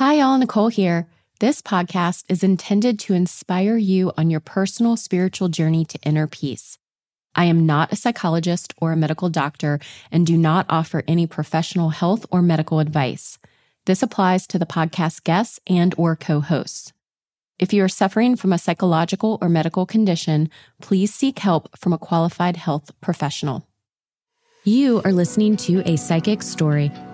Hi, all. Nicole here. This podcast is intended to inspire you on your personal spiritual journey to inner peace. I am not a psychologist or a medical doctor and do not offer any professional health or medical advice. This applies to the podcast guests and or co-hosts. If you are suffering from a psychological or medical condition, please seek help from a qualified health professional. You are listening to a psychic story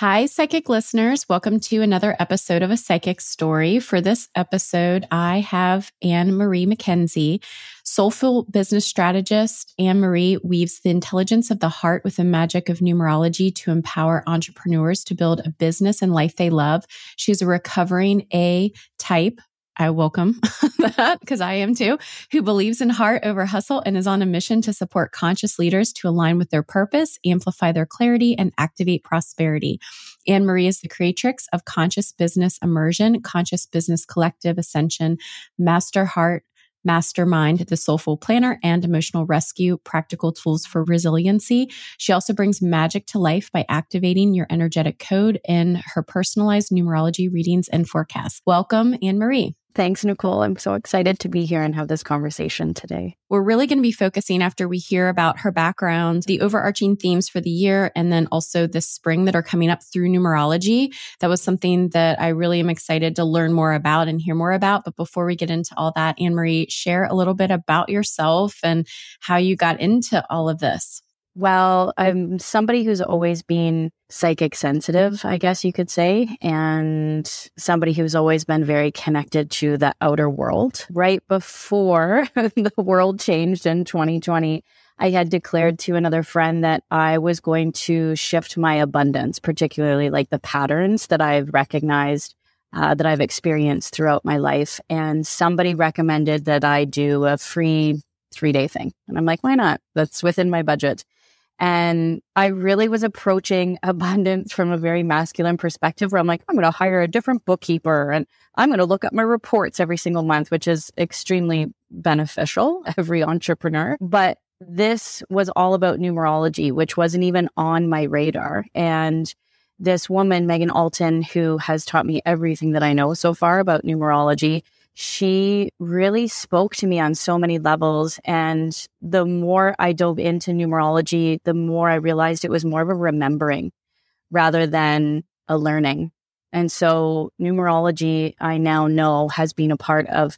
Hi, psychic listeners. Welcome to another episode of A Psychic Story. For this episode, I have AnnMarie McKenzie, soulful business strategist. AnnMarie weaves the intelligence of the heart with the magic of numerology to empower entrepreneurs to build a business and life they love. She's a recovering A type I welcome that because I am too, who believes in heart over hustle and is on a mission to support conscious leaders to align with their purpose, amplify their clarity, and activate prosperity. AnnMarie is the creatrix of Conscious Business Immersion, Conscious Business Collective Ascension, Master Heart, Mastermind, the Soulful Planner, and Emotional Rescue Practical Tools for Resiliency. She also brings magic to life by activating your energetic code in her personalized numerology readings and forecasts. Welcome, AnnMarie. Thanks, Nicole. I'm so excited to be here and have this conversation today. We're really going to be focusing after we hear about her background, the overarching themes for the year, and then also this spring that are coming up through numerology. That was something that I really am excited to learn more about and hear more about. But before we get into all that, AnnMarie, share a little bit about yourself and how you got into all of this. Well, I'm somebody who's always been psychic sensitive, I guess you could say, and somebody who's always been very connected to the outer world. Right before the world changed in 2020, I had declared to another friend that I was going to shift my abundance, particularly like the patterns that I've recognized uh, that I've experienced throughout my life. And somebody recommended that I do a free three day thing. And I'm like, why not? That's within my budget. And I really was approaching abundance from a very masculine perspective where I'm like, I'm going to hire a different bookkeeper and I'm going to look up my reports every single month, which is extremely beneficial, every entrepreneur. But this was all about numerology, which wasn't even on my radar. And this woman, Megan Alton, who has taught me everything that I know so far about numerology, she really spoke to me on so many levels. And the more I dove into numerology, the more I realized it was more of a remembering rather than a learning. And so numerology, I now know has been a part of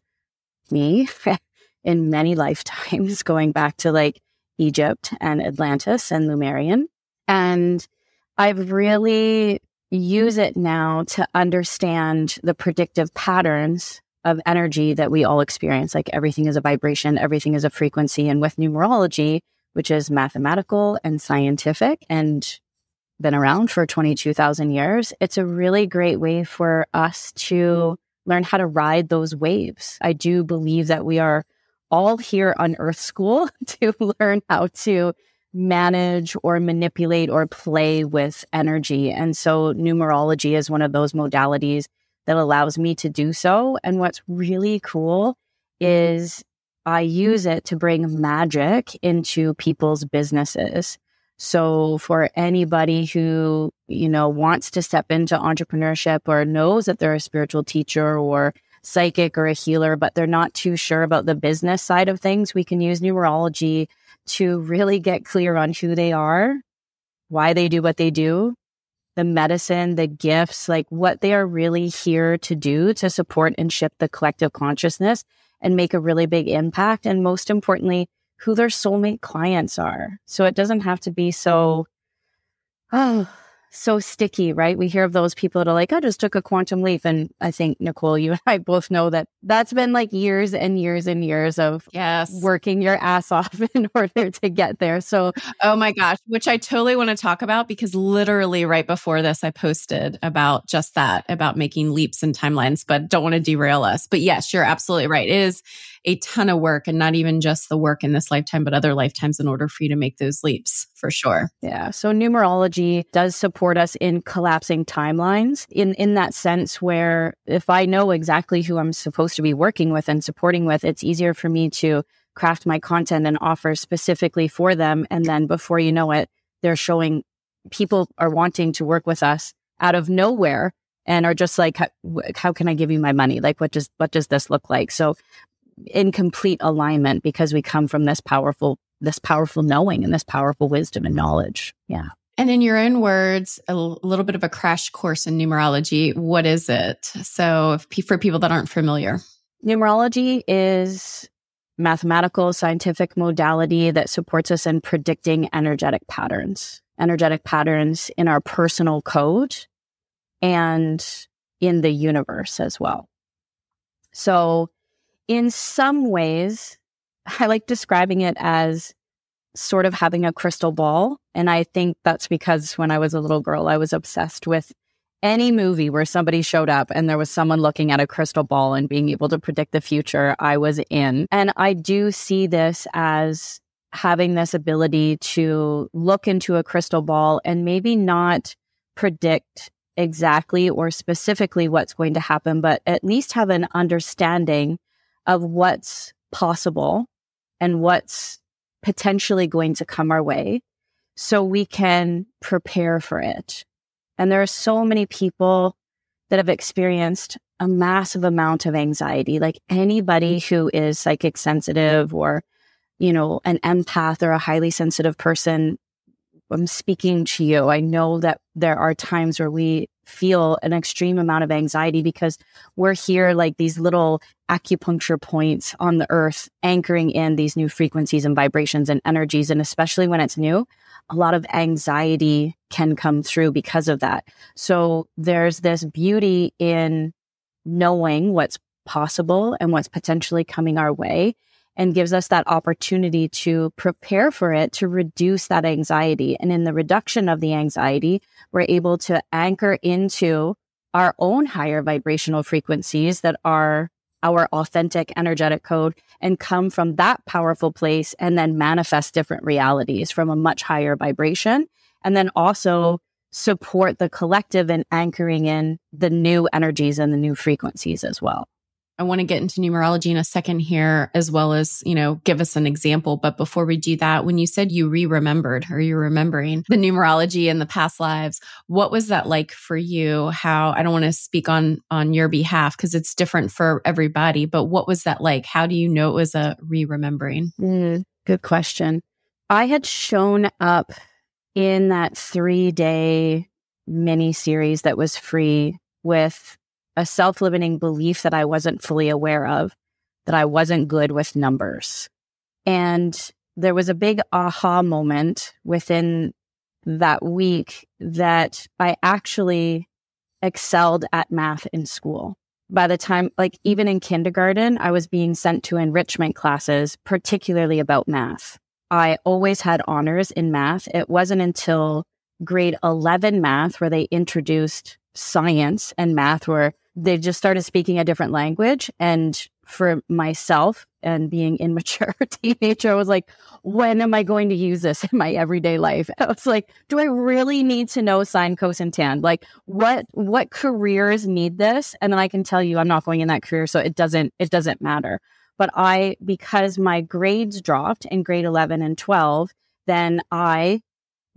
me in many lifetimes, going back to like Egypt and Atlantis and Lemurian. And I've really use it now to understand the predictive patterns of energy that we all experience. Like everything is a vibration, everything is a frequency. And with numerology, which is mathematical and scientific and been around for 22,000 years, it's a really great way for us to learn how to ride those waves. I do believe that we are all here on Earth School to learn how to manage or manipulate or play with energy. And so numerology is one of those modalities that allows me to do so. And what's really cool is I use it to bring magic into people's businesses. So for anybody who, you know, wants to step into entrepreneurship or knows that they're a spiritual teacher or psychic or a healer, but they're not too sure about the business side of things, we can use numerology to really get clear on who they are, why they do what they do, the medicine, the gifts, like what they are really here to do to support and shift the collective consciousness and make a really big impact. And most importantly, who their soulmate clients are. So it doesn't have to be so, mm-hmm. oh, so sticky, right? We hear of those people that are like, I just took a quantum leap. And I think, Nicole, you and I both know that that's been like years and years and years of yes. working your ass off in order to get there. So, oh my gosh, which I totally want to talk about because literally right before this, I posted about just that, about making leaps in timelines, but don't want to derail us. But yes, you're absolutely right. It is a ton of work and not even just the work in this lifetime, but other lifetimes in order for you to make those leaps for sure. Yeah. So numerology does support us in collapsing timelines in, in that sense where if I know exactly who I'm supposed to be working with and supporting with, it's easier for me to craft my content and offer specifically for them. And then before you know it, they're showing people are wanting to work with us out of nowhere and are just like, how, how can I give you my money? Like, what does, what does this look like? So in complete alignment because we come from this powerful this powerful knowing and this powerful wisdom and knowledge. Yeah. And in your own words, a little bit of a crash course in numerology. What is it? So, if, for people that aren't familiar, numerology is mathematical scientific modality that supports us in predicting energetic patterns, energetic patterns in our personal code and in the universe as well. So, in some ways, I like describing it as sort of having a crystal ball. And I think that's because when I was a little girl, I was obsessed with any movie where somebody showed up and there was someone looking at a crystal ball and being able to predict the future, I was in. And I do see this as having this ability to look into a crystal ball and maybe not predict exactly or specifically what's going to happen, but at least have an understanding of what's possible and what's potentially going to come our way so we can prepare for it. And there are so many people that have experienced a massive amount of anxiety, like anybody who is psychic sensitive or, you know, an empath or a highly sensitive person. I'm speaking to you. I know that there are times where we feel an extreme amount of anxiety because we're here like these little acupuncture points on the earth, anchoring in these new frequencies and vibrations and energies. And especially when it's new, a lot of anxiety can come through because of that. So there's this beauty in knowing what's possible and what's potentially coming our way and gives us that opportunity to prepare for it to reduce that anxiety. And in the reduction of the anxiety, we're able to anchor into our own higher vibrational frequencies that are our authentic energetic code and come from that powerful place and then manifest different realities from a much higher vibration. And then also support the collective and anchoring in the new energies and the new frequencies as well. I want to get into numerology in a second here, as well as, you know, give us an example. But before we do that, when you said you re remembered or you're remembering the numerology in the past lives, what was that like for you? How, I don't want to speak on, on your behalf because it's different for everybody, but what was that like? How do you know it was a re remembering? Mm, good question. I had shown up in that three day mini series that was free with a self limiting belief that I wasn't fully aware of, that I wasn't good with numbers. And there was a big aha moment within that week that I actually excelled at math in school. By the time, like even in kindergarten, I was being sent to enrichment classes, particularly about math. I always had honors in math. It wasn't until grade 11 math where they introduced science and math where they just started speaking a different language. And for myself and being immature teenager, I was like, when am I going to use this in my everyday life? I was like, do I really need to know sine, cosine, tan? Like what, what careers need this? And then I can tell you I'm not going in that career. So it doesn't, it doesn't matter. But I, because my grades dropped in grade 11 and 12, then I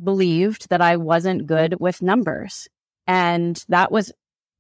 believed that I wasn't good with numbers. And that was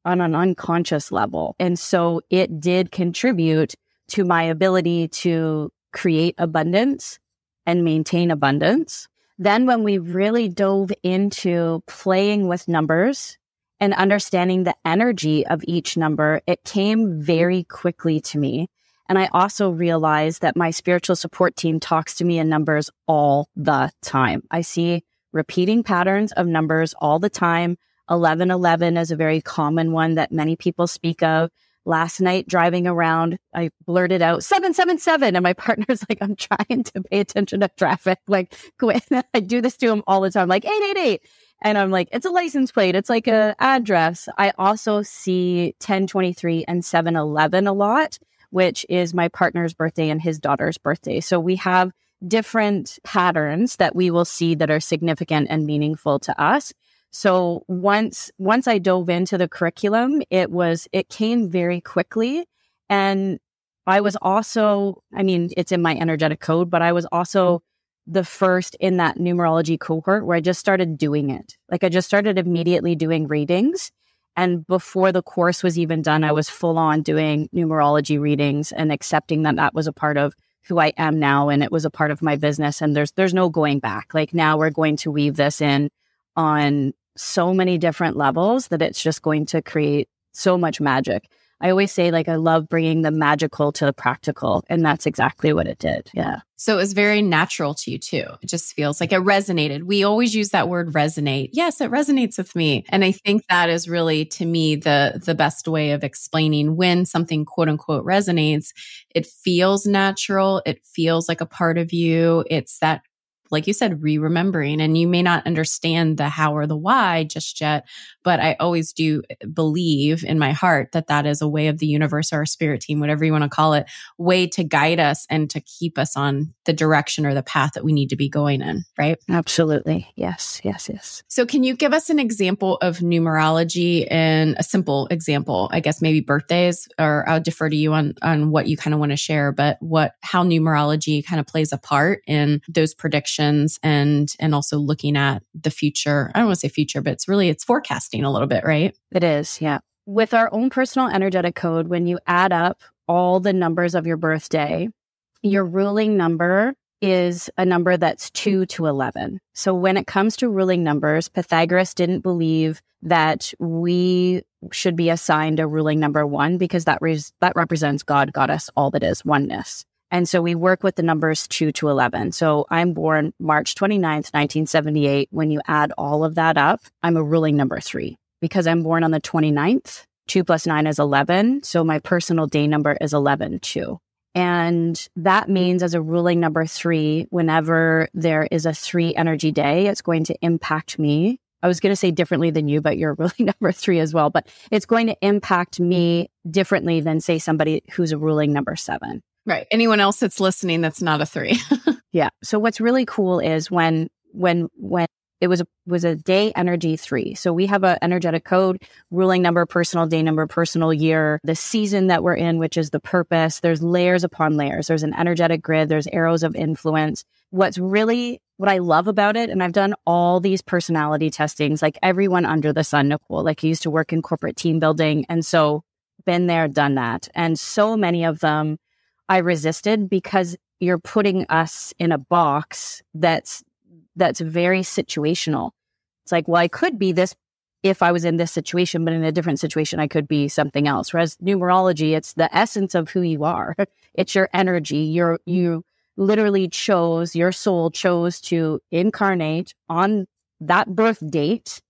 on an unconscious level. And so it did contribute to my ability to create abundance and maintain abundance. Then when we really dove into playing with numbers and understanding the energy of each number, it came very quickly to me. And I also realized that my spiritual support team talks to me in numbers all the time. I see repeating patterns of numbers all the time. 1111 is a very common one that many people speak of. Last night driving around, I blurted out 777 and my partner's like, I'm trying to pay attention to traffic. Like, quit. I do this to him all the time, like 888. And I'm like, it's a license plate. It's like a address. I also see 1023 and 711 a lot, which is my partner's birthday and his daughter's birthday. So we have different patterns that we will see that are significant and meaningful to us. So once once I dove into the curriculum, it was it came very quickly and I was also I mean it's in my energetic code, but I was also the first in that numerology cohort where I just started doing it. Like I just started immediately doing readings and before the course was even done, I was full on doing numerology readings and accepting that that was a part of who I am now and it was a part of my business and there's there's no going back. Like now we're going to weave this in on so many different levels that it's just going to create so much magic. I always say, like, I love bringing the magical to the practical. And that's exactly what it did. Yeah. So it was very natural to you, too. It just feels like it resonated. We always use that word resonate. Yes, it resonates with me. And I think that is really, to me, the, the best way of explaining when something quote unquote resonates. It feels natural. It feels like a part of you. It's that like you said, re remembering. And you may not understand the how or the why just yet, but I always do believe in my heart that that is a way of the universe or our spirit team, whatever you want to call it, way to guide us and to keep us on the direction or the path that we need to be going in, right? Absolutely. Yes, yes, yes. So, can you give us an example of numerology and a simple example? I guess maybe birthdays, or I'll defer to you on on what you kind of want to share, but what how numerology kind of plays a part in those predictions predictions and and also looking at the future. I don't want to say future, but it's really it's forecasting a little bit, right? It is, yeah. With our own personal energetic code, when you add up all the numbers of your birthday, your ruling number is a number that's 2 to 11. So when it comes to ruling numbers, Pythagoras didn't believe that we should be assigned a ruling number 1 because that that represents God, goddess, all that is oneness. And so we work with the numbers 2 to 11. So I'm born March 29th, 1978. When you add all of that up, I'm a ruling number three because I'm born on the 29th. 2 plus 9 is 11. So my personal day number is 11 too. And that means as a ruling number three, whenever there is a three energy day, it's going to impact me. I was going to say differently than you, but you're ruling number three as well. But it's going to impact me differently than, say, somebody who's a ruling number seven. Right. Anyone else that's listening that's not a three. yeah. So what's really cool is when when when it was a was a day energy three. So we have a energetic code, ruling number, personal day number, personal year, the season that we're in, which is the purpose. There's layers upon layers. There's an energetic grid. There's arrows of influence. What's really what I love about it, and I've done all these personality testings, like everyone under the sun, Nicole. Like I used to work in corporate team building, and so been there, done that, and so many of them I resisted because you're putting us in a box that's that's very situational. It's like, well, I could be this if I was in this situation, but in a different situation, I could be something else. Whereas numerology, it's the essence of who you are. It's your energy. You're, you literally chose, your soul chose to incarnate on that birth date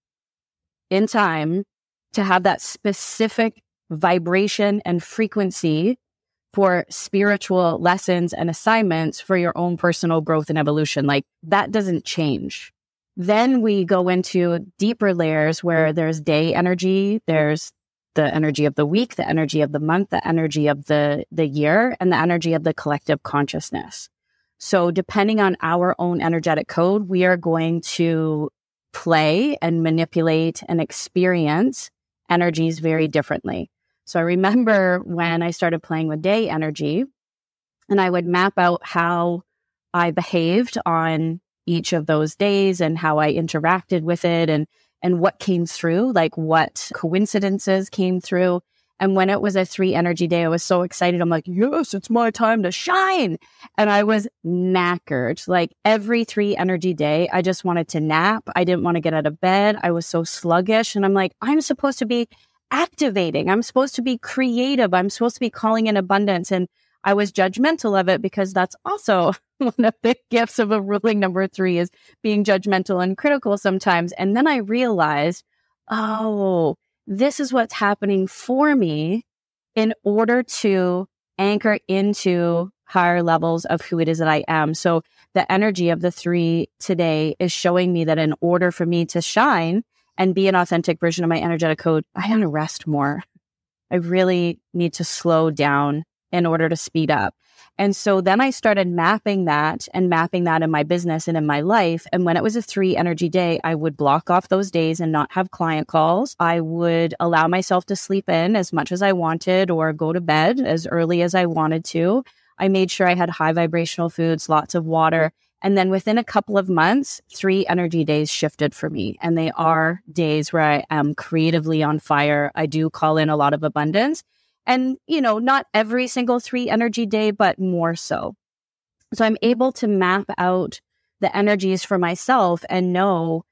in time to have that specific vibration and frequency for spiritual lessons and assignments for your own personal growth and evolution. Like that doesn't change. Then we go into deeper layers where mm-hmm. there's day energy, there's the energy of the week, the energy of the month, the energy of the, the year, and the energy of the collective consciousness. So depending on our own energetic code, we are going to play and manipulate and experience energies very differently. So I remember when I started playing with day energy, And I would map out how I behaved on each of those days and how I interacted with it and and what came through, like what coincidences came through. And when it was a three energy day, I was so excited. I'm like, yes, it's my time to shine. And I was knackered. Like every three energy day, I just wanted to nap. I didn't want to get out of bed. I was so sluggish. And I'm like, I'm supposed to be activating. I'm supposed to be creative. I'm supposed to be calling in abundance. And I was judgmental of it because that's also one of the gifts of a ruling number three is being judgmental and critical sometimes. And then I realized, oh, this is what's happening for me in order to anchor into higher levels of who it is that I am. So the energy of the three today is showing me that in order for me to shine and be an authentic version of my energetic code, I to rest more. I really need to slow down in order to speed up. And so then I started mapping that and mapping that in my business and in my life. And when it was a three energy day, I would block off those days and not have client calls. I would allow myself to sleep in as much as I wanted or go to bed as early as I wanted to. I made sure I had high vibrational foods, lots of water. And then within a couple of months, three energy days shifted for me. And they are days where I am creatively on fire. I do call in a lot of abundance and, you know, not every single three energy day, but more so. So I'm able to map out the energies for myself and know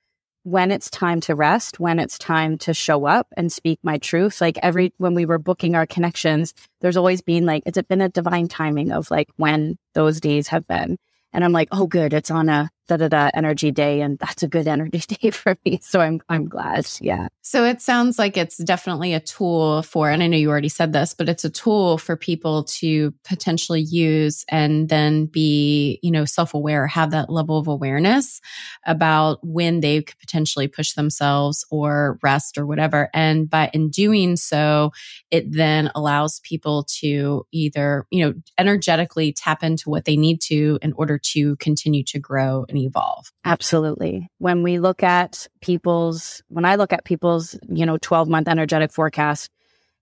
when it's time to rest, when it's time to show up and speak my truth. Like every, when we were booking our connections, there's always been like, it's been a divine timing of like when those days have been. And I'm like, oh, good. It's on a da da da energy day. And that's a good energy day for me. So I'm, I'm glad. Yeah. So it sounds like it's definitely a tool for, and I know you already said this, but it's a tool for people to potentially use and then be, you know, self aware, have that level of awareness about when they could potentially push themselves or rest or whatever. And by in doing so, it then allows people to either, you know, energetically tap into what they need to in order to continue to grow and evolve. Absolutely. When we look at people's, when I look at people's, you know, 12 month energetic forecast,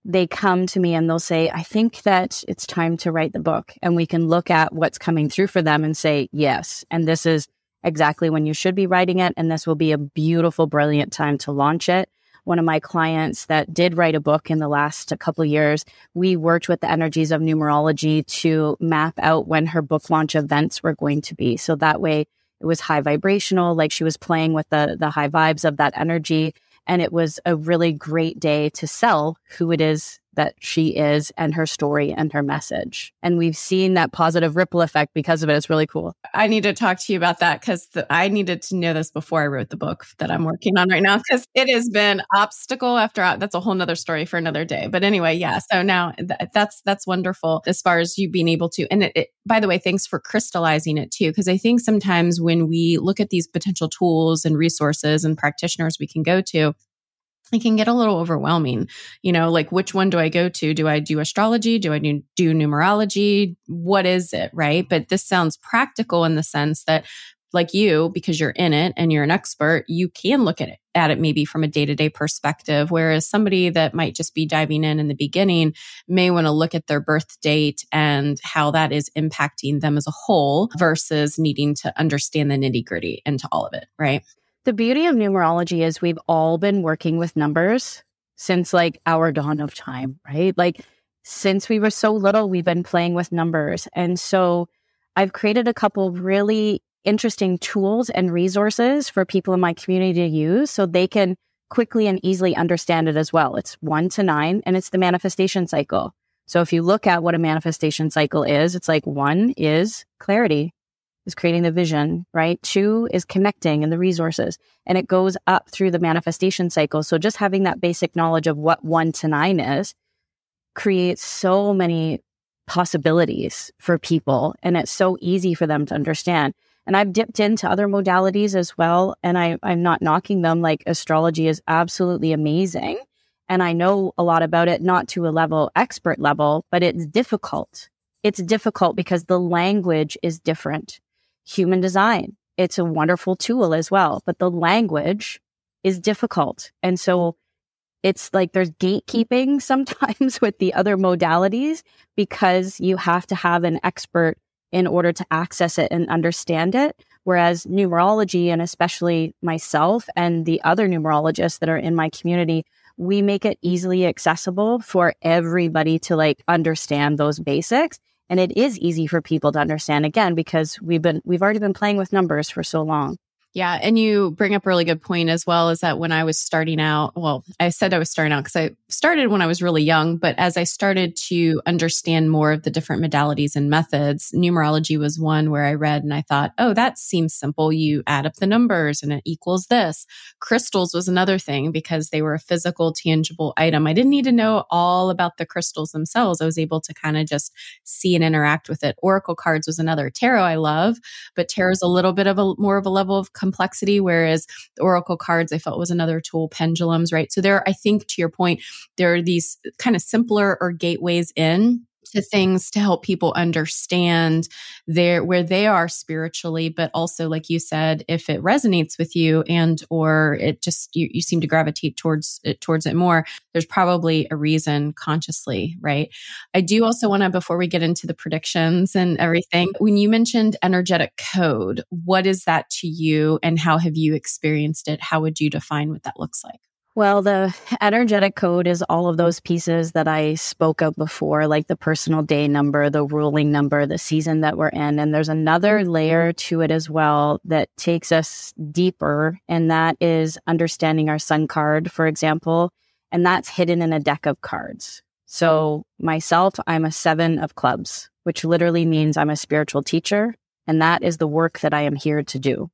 they come to me and they'll say, I think that it's time to write the book. And we can look at what's coming through for them and say, yes. And this is exactly when you should be writing it. And this will be a beautiful, brilliant time to launch it. One of my clients that did write a book in the last couple of years, we worked with the energies of numerology to map out when her book launch events were going to be. So that way it was high vibrational, like she was playing with the the high vibes of that energy. And it was a really great day to sell who it is that she is and her story and her message. And we've seen that positive ripple effect because of it. It's really cool. I need to talk to you about that because I needed to know this before I wrote the book that I'm working on right now because it has been obstacle after that's a whole nother story for another day. But anyway, yeah. So now th- that's that's wonderful as far as you being able to. And it, it, by the way, thanks for crystallizing it too, because I think sometimes when we look at these potential tools and resources and practitioners we can go to, it can get a little overwhelming. You know, like which one do I go to? Do I do astrology? Do I do, numerology? What is it? Right. But this sounds practical in the sense that, like you, because you're in it and you're an expert, you can look at it, at it maybe from a day to day perspective. Whereas somebody that might just be diving in in the beginning may want to look at their birth date and how that is impacting them as a whole versus needing to understand the nitty gritty into all of it. Right. The beauty of numerology is we've all been working with numbers since like our dawn of time, right? Like since we were so little, we've been playing with numbers. And so I've created a couple really interesting tools and resources for people in my community to use so they can quickly and easily understand it as well. It's one to nine and it's the manifestation cycle. So if you look at what a manifestation cycle is, it's like one is clarity is creating the vision, right? Two is connecting and the resources. And it goes up through the manifestation cycle. So just having that basic knowledge of what one to nine is creates so many possibilities for people. And it's so easy for them to understand. And I've dipped into other modalities as well. And I, I'm not knocking them. Like astrology is absolutely amazing. And I know a lot about it, not to a level expert level, but it's difficult. It's difficult because the language is different human design. It's a wonderful tool as well, but the language is difficult. And so it's like there's gatekeeping sometimes with the other modalities because you have to have an expert in order to access it and understand it. Whereas numerology, and especially myself and the other numerologists that are in my community, we make it easily accessible for everybody to like understand those basics. And it is easy for people to understand again because we've been, we've already been playing with numbers for so long. Yeah. And you bring up a really good point as well is that when I was starting out, well, I said I was starting out because I started when I was really young, but as I started to understand more of the different modalities and methods, numerology was one where I read and I thought, oh, that seems simple. You add up the numbers and it equals this. Crystals was another thing because they were a physical, tangible item. I didn't need to know all about the crystals themselves. I was able to kind of just see and interact with it. Oracle cards was another. Tarot I love, but tarot is a little bit of a more of a level of complexity, whereas the Oracle cards I felt was another tool, pendulums, right? So there, I think to your point, there are these kind of simpler or gateways in to things to help people understand their where they are spiritually but also like you said if it resonates with you and or it just you, you seem to gravitate towards it towards it more there's probably a reason consciously right? I do also want to before we get into the predictions and everything when you mentioned energetic code what is that to you and how have you experienced it? How would you define what that looks like well, the energetic code is all of those pieces that I spoke of before, like the personal day number, the ruling number, the season that we're in. And there's another mm-hmm. layer to it as well that takes us deeper, and that is understanding our sun card, for example. And that's hidden in a deck of cards. So, myself, I'm a seven of clubs, which literally means I'm a spiritual teacher. And that is the work that I am here to do.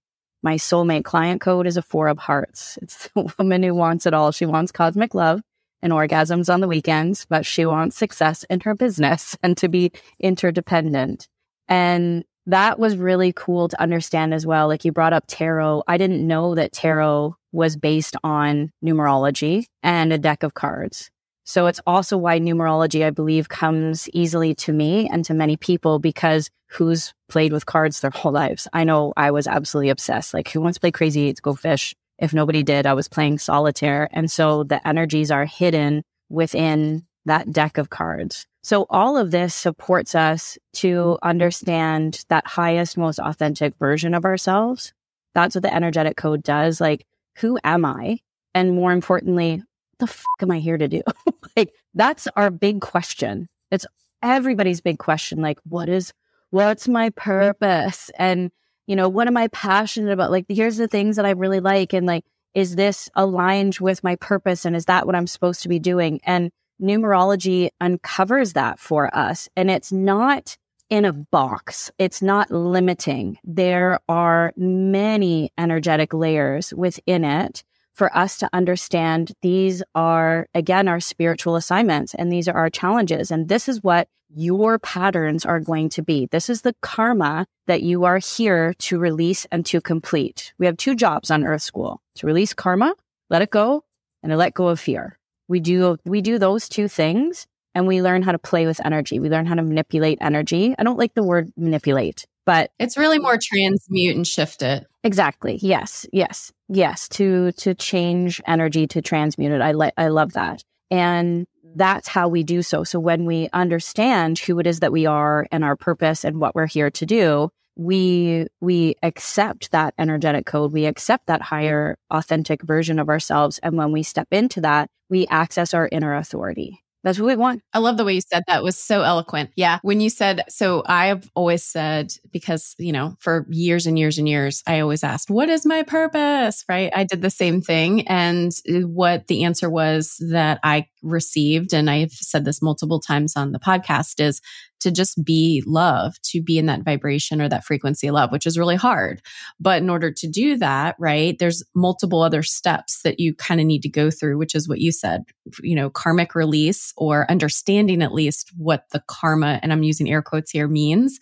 My soulmate client code is a four of hearts. It's the woman who wants it all. She wants cosmic love and orgasms on the weekends, but she wants success in her business and to be interdependent. And that was really cool to understand as well. Like you brought up tarot. I didn't know that tarot was based on numerology and a deck of cards. So it's also why numerology, I believe, comes easily to me and to many people because who's played with cards their whole lives? I know I was absolutely obsessed. Like, who wants to play crazy eights, go fish? If nobody did, I was playing solitaire. And so the energies are hidden within that deck of cards. So all of this supports us to understand that highest, most authentic version of ourselves. That's what the energetic code does. Like, who am I? And more importantly, the fuck am I here to do? like that's our big question. It's everybody's big question. Like, what is, what's my purpose? And, you know, what am I passionate about? Like, here's the things that I really like. And like, is this aligned with my purpose? And is that what I'm supposed to be doing? And numerology uncovers that for us. And it's not in a box. It's not limiting. There are many energetic layers within it for us to understand these are, again, our spiritual assignments and these are our challenges. And this is what your patterns are going to be. This is the karma that you are here to release and to complete. We have two jobs on Earth School to release karma, let it go, and to let go of fear. We do, we do those two things and we learn how to play with energy. We learn how to manipulate energy. I don't like the word manipulate, but it's really more transmute and shift it. Exactly. Yes. Yes. Yes. To to change energy to transmute it. I like I love that. And that's how we do so. So when we understand who it is that we are and our purpose and what we're here to do, we we accept that energetic code. We accept that higher authentic version of ourselves. And when we step into that, we access our inner authority. That's what we want. I love the way you said that was so eloquent. Yeah. When you said, so I've always said, because, you know, for years and years and years, I always asked, what is my purpose? Right. I did the same thing. And uh, what the answer was that I received, and I've said this multiple times on the podcast, is to just be love, to be in that vibration or that frequency of love, which is really hard. But in order to do that, right, there's multiple other steps that you kind of need to go through, which is what you said, you know, karmic release or understanding at least what the karma, and I'm using air quotes here, means.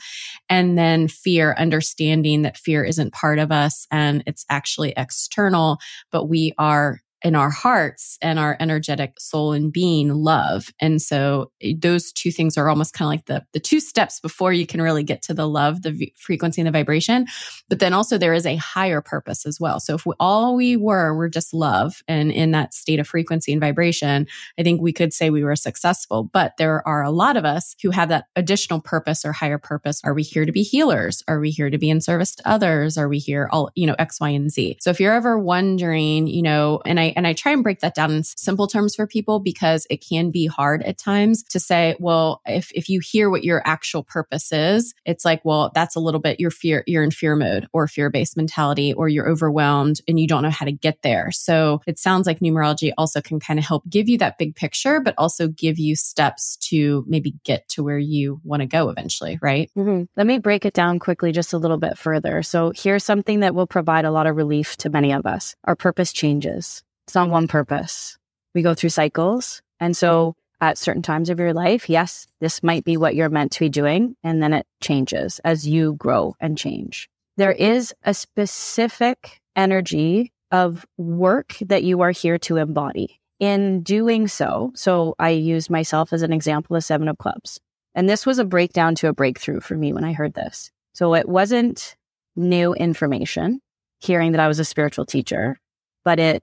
And then fear, understanding that fear isn't part of us and it's actually external, but we are in our hearts and our energetic soul and being love. And so eh, those two things are almost kind of like the, the two steps before you can really get to the love, the v- frequency and the vibration. But then also there is a higher purpose as well. So if we, all we were, were just love and in that state of frequency and vibration, I think we could say we were successful. But there are a lot of us who have that additional purpose or higher purpose. Are we here to be healers? Are we here to be in service to others? Are we here all, you know, X, Y, and Z? So if you're ever wondering, you know, and I and I try and break that down in simple terms for people because it can be hard at times to say, well, if if you hear what your actual purpose is, it's like, well, that's a little bit your fear, you're in fear mode or fear-based mentality, or you're overwhelmed and you don't know how to get there. So it sounds like numerology also can kind of help give you that big picture, but also give you steps to maybe get to where you want to go eventually, right? Mm-hmm. Let me break it down quickly just a little bit further. So here's something that will provide a lot of relief to many of us. Our purpose changes. It's not one purpose. We go through cycles. And so at certain times of your life, yes, this might be what you're meant to be doing. And then it changes as you grow and change. There is a specific energy of work that you are here to embody. In doing so, so I use myself as an example of Seven of Clubs. And this was a breakdown to a breakthrough for me when I heard this. So it wasn't new information, hearing that I was a spiritual teacher, but it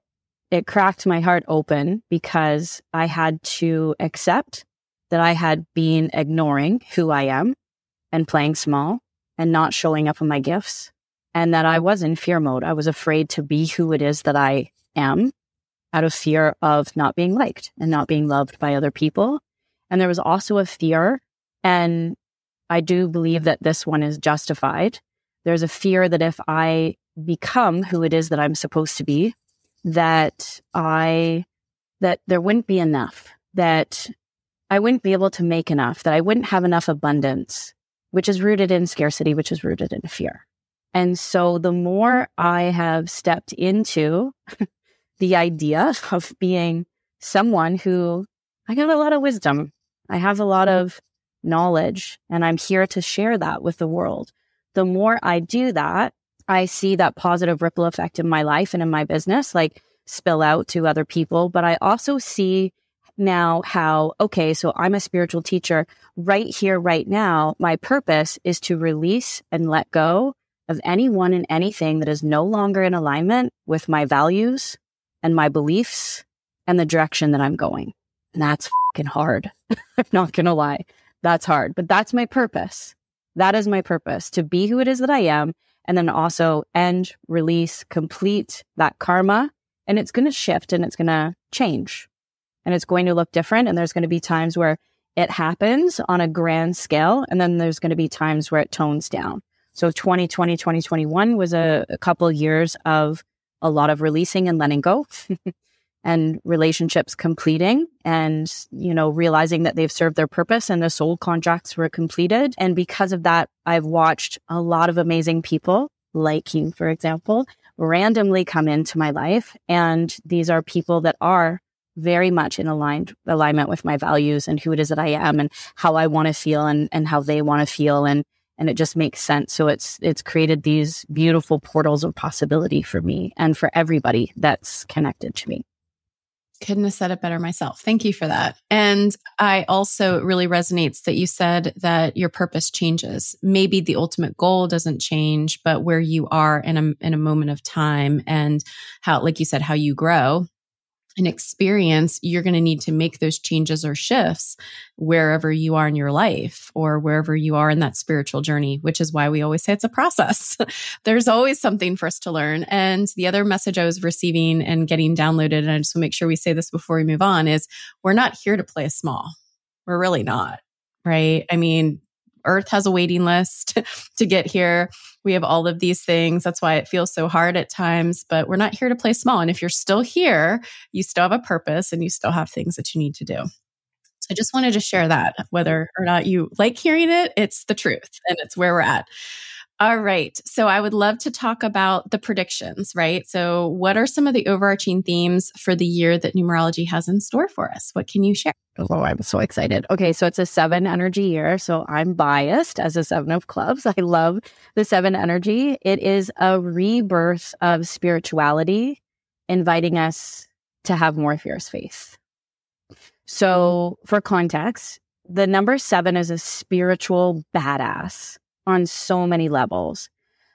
it cracked my heart open because I had to accept that I had been ignoring who I am and playing small and not showing up on my gifts and that I was in fear mode. I was afraid to be who it is that I am out of fear of not being liked and not being loved by other people. And there was also a fear, and I do believe that this one is justified. There's a fear that if I become who it is that I'm supposed to be, that I, that there wouldn't be enough, that I wouldn't be able to make enough, that I wouldn't have enough abundance, which is rooted in scarcity, which is rooted in fear. And so the more I have stepped into the idea of being someone who I got a lot of wisdom, I have a lot of knowledge, and I'm here to share that with the world. The more I do that, I see that positive ripple effect in my life and in my business, like spill out to other people. But I also see now how, okay, so I'm a spiritual teacher right here, right now. My purpose is to release and let go of anyone and anything that is no longer in alignment with my values and my beliefs and the direction that I'm going. And that's fucking hard. I'm not going to lie. That's hard, but that's my purpose. That is my purpose to be who it is that I am and then also end, release, complete that karma. And it's going to shift and it's going to change and it's going to look different. And there's going to be times where it happens on a grand scale. And then there's going to be times where it tones down. So 2020, 2021 was a, a couple years of a lot of releasing and letting go and relationships completing and, you know, realizing that they've served their purpose and the soul contracts were completed. And because of that, I've watched a lot of amazing people like you, for example, randomly come into my life. And these are people that are very much in aligned alignment with my values and who it is that I am and how I want to feel and, and how they want to feel. And and it just makes sense. So it's it's created these beautiful portals of possibility for me and for everybody that's connected to me couldn't have said it better myself. Thank you for that. And I also really resonates that you said that your purpose changes. Maybe the ultimate goal doesn't change, but where you are in a in a moment of time and how like you said how you grow an experience, you're going to need to make those changes or shifts wherever you are in your life or wherever you are in that spiritual journey, which is why we always say it's a process. There's always something for us to learn. And the other message I was receiving and getting downloaded, and I just want to make sure we say this before we move on, is we're not here to play small. We're really not. Right. I mean, Earth has a waiting list to get here. We have all of these things. That's why it feels so hard at times, but we're not here to play small. And if you're still here, you still have a purpose and you still have things that you need to do. So I just wanted to share that. Whether or not you like hearing it, it's the truth and it's where we're at. All right. So I would love to talk about the predictions, right? So, what are some of the overarching themes for the year that numerology has in store for us? What can you share? Oh, I'm so excited. Okay. So, it's a seven energy year. So, I'm biased as a seven of clubs. I love the seven energy. It is a rebirth of spirituality, inviting us to have more fierce faith. So, for context, the number seven is a spiritual badass on so many levels.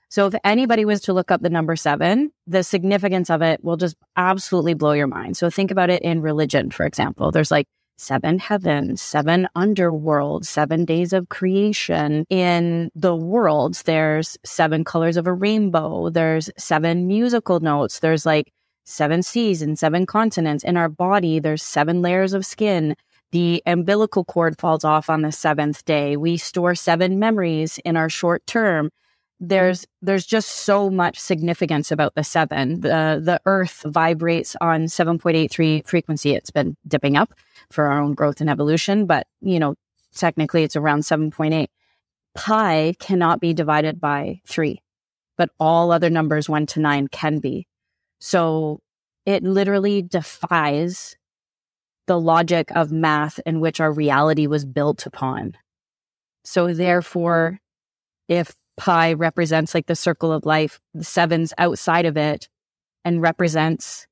So, if anybody was to look up the number seven, the significance of it will just absolutely blow your mind. So, think about it in religion, for example. There's like seven heavens, seven underworlds, seven days of creation. In the worlds, there's seven colors of a rainbow. There's seven musical notes. There's like seven seas and seven continents. In our body, there's seven layers of skin. The umbilical cord falls off on the seventh day. We store seven memories in our short term. There's there's just so much significance about the seven. The the earth vibrates on 7.83 frequency. It's been dipping up for our own growth and evolution, but you know, technically it's around 7.8. Pi cannot be divided by three, but all other numbers one to nine can be. So it literally defies the logic of math in which our reality was built upon. So therefore, if pi represents like the circle of life, the sevens outside of it and represents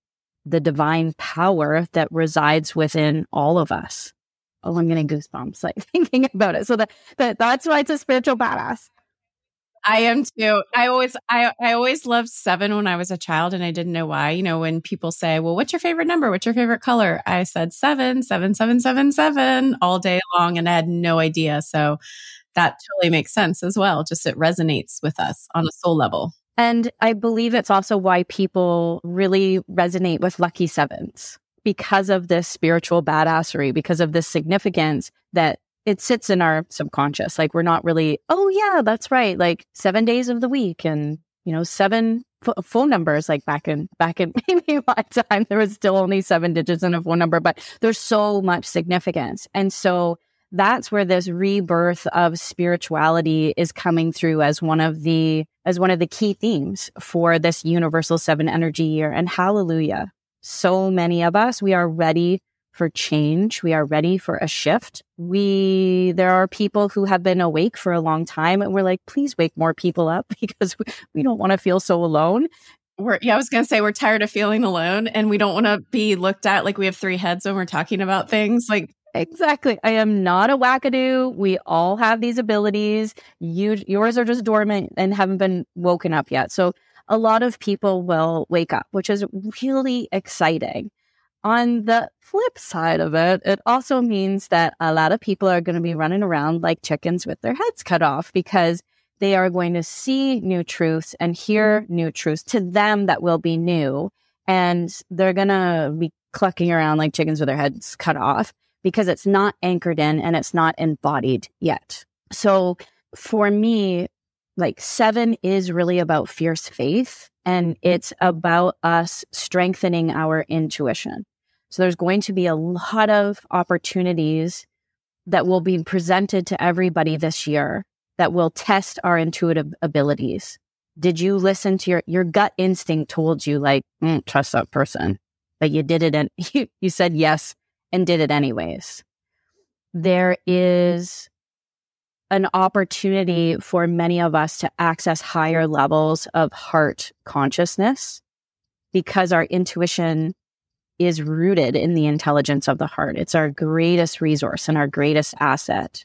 the divine power that resides within all of us. Oh, I'm getting goosebumps like thinking about it. So that, that that's why it's a spiritual badass. I am too. I always I I always loved 7 when I was a child and I didn't know why. You know, when people say, "Well, what's your favorite number? What's your favorite color?" I said 7 7 7 7 7 all day long and I had no idea. So that totally makes sense as well. Just it resonates with us on a soul level. And I believe it's also why people really resonate with lucky sevens because of this spiritual badassery, because of this significance that it sits in our subconscious. Like we're not really, oh yeah, that's right. Like seven days of the week and, you know, seven f- phone numbers. Like back in, back in maybe my time, there was still only seven digits in a phone number, but there's so much significance. And so that's where this rebirth of spirituality is coming through as one of the, as one of the key themes for this universal seven energy year. And hallelujah. So many of us, we are ready for change. We are ready for a shift. We, there are people who have been awake for a long time and we're like, please wake more people up because we, don't want to feel so alone. We're, yeah, I was going to say we're tired of feeling alone and we don't want to be looked at like we have three heads when we're talking about things. Like, Exactly. I am not a wackadoo. We all have these abilities. You, yours are just dormant and haven't been woken up yet. So a lot of people will wake up, which is really exciting. On the flip side of it, it also means that a lot of people are going to be running around like chickens with their heads cut off because they are going to see new truths and hear mm-hmm. new truths to them that will be new. And they're going to be clucking around like chickens with their heads cut off because it's not anchored in and it's not embodied yet. So for me, like seven is really about fierce faith and mm-hmm. it's about us strengthening our intuition. So there's going to be a lot of opportunities that will be presented to everybody this year that will test our intuitive abilities. Did you listen to your, your gut instinct told you like, mm, trust that person, but you did it and you, you said yes and did it anyways. There is an opportunity for many of us to access higher levels of heart consciousness because our intuition is rooted in the intelligence of the heart. It's our greatest resource and our greatest asset.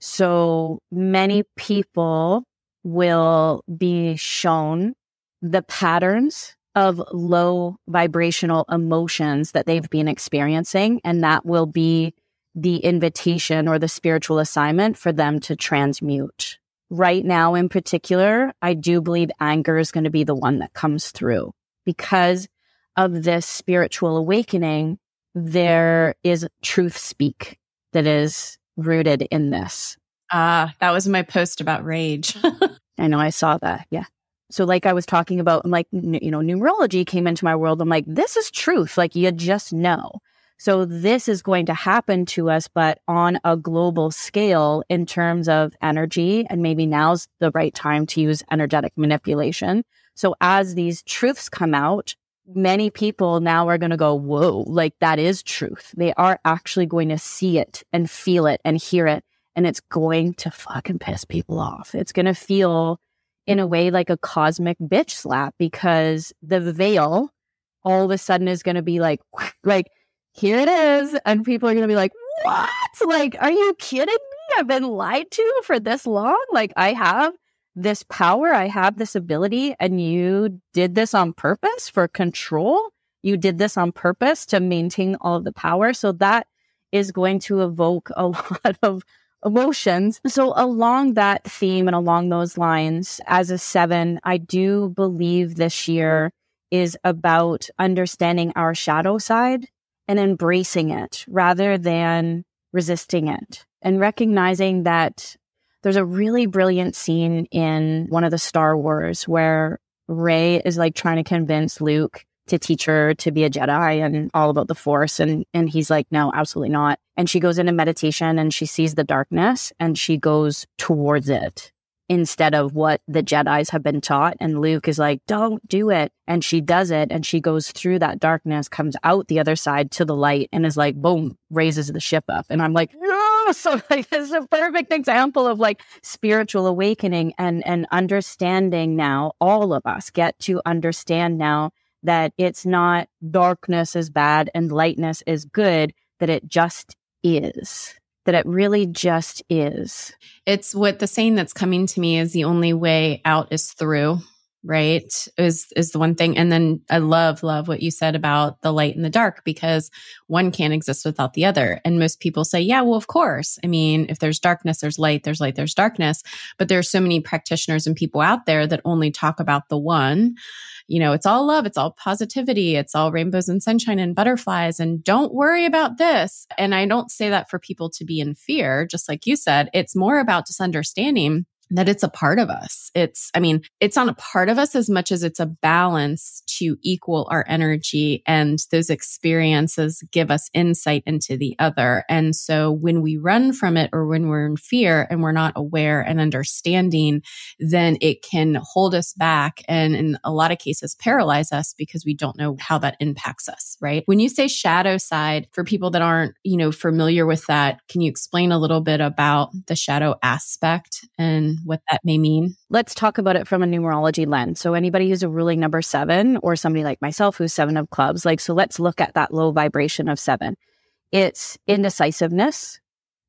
So many people will be shown the patterns of low vibrational emotions that they've been experiencing. And that will be the invitation or the spiritual assignment for them to transmute. Right now, in particular, I do believe anger is going to be the one that comes through because of this spiritual awakening, there is truth speak that is rooted in this. Ah, uh, that was my post about rage. I know I saw that. Yeah. So, like I was talking about, I'm like, you know, numerology came into my world. I'm like, this is truth. Like, you just know. So, this is going to happen to us, but on a global scale in terms of energy. And maybe now's the right time to use energetic manipulation. So, as these truths come out, many people now are going to go, whoa, like that is truth. They are actually going to see it and feel it and hear it. And it's going to fucking piss people off. It's going to feel in a way like a cosmic bitch slap because the veil all of a sudden is going to be like, like, here it is. And people are going to be like, what? Like, are you kidding me? I've been lied to for this long. Like, I have this power, I have this ability, and you did this on purpose for control. You did this on purpose to maintain all the power. So that is going to evoke a lot of emotions. So, along that theme and along those lines, as a seven, I do believe this year is about understanding our shadow side and embracing it rather than resisting it and recognizing that there's a really brilliant scene in one of the Star Wars where Rey is like trying to convince Luke to teach her to be a Jedi and all about the Force. And, and he's like, no, absolutely not. And she goes into meditation and she sees the darkness and she goes towards it instead of what the Jedi's have been taught. And Luke is like, don't do it. And she does it. And she goes through that darkness, comes out the other side to the light and is like, boom, raises the ship up. And I'm like, yeah. So like, this is a perfect example of like spiritual awakening and, and understanding now. All of us get to understand now that it's not darkness is bad and lightness is good, that it just is that it really just is. It's what the saying that's coming to me is the only way out is through, right? Is is the one thing. And then I love, love what you said about the light and the dark because one can't exist without the other. And most people say, yeah, well, of course. I mean, if there's darkness, there's light, there's light, there's darkness. But there's so many practitioners and people out there that only talk about the one you know, it's all love, it's all positivity, it's all rainbows and sunshine and butterflies. And don't worry about this. And I don't say that for people to be in fear, just like you said. It's more about just understanding that it's a part of us. It's, I mean, it's not a part of us as much as it's a balance to equal our energy and those experiences give us insight into the other. And so when we run from it or when we're in fear and we're not aware and understanding, then it can hold us back and in a lot of cases paralyze us because we don't know how that impacts us, right? When you say shadow side, for people that aren't, you know, familiar with that, can you explain a little bit about the shadow aspect and what that may mean? Let's talk about it from a numerology lens. So, anybody who's a ruling number seven, or somebody like myself who's seven of clubs, like, so let's look at that low vibration of seven. It's indecisiveness,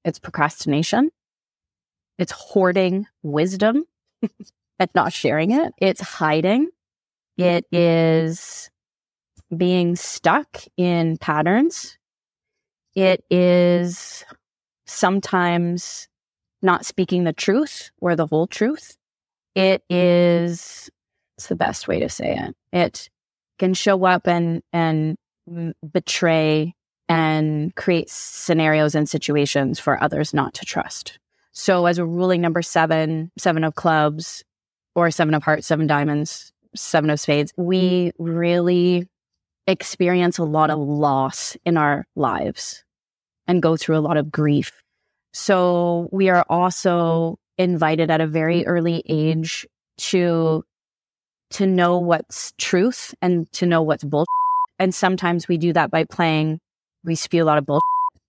it's procrastination, it's hoarding wisdom and not sharing it, it's hiding, it is being stuck in patterns, it is sometimes not speaking the truth or the whole truth. It is, it's the best way to say it. It can show up and, and betray and create scenarios and situations for others not to trust. So as a ruling number seven, seven of clubs or seven of hearts, seven diamonds, seven of spades, we really experience a lot of loss in our lives and go through a lot of grief so we are mm-hmm. also invited at a very mm-hmm. early age to to know what's truth and to know what's bullshit. And sometimes we do that by playing we spew a lot of bullshit.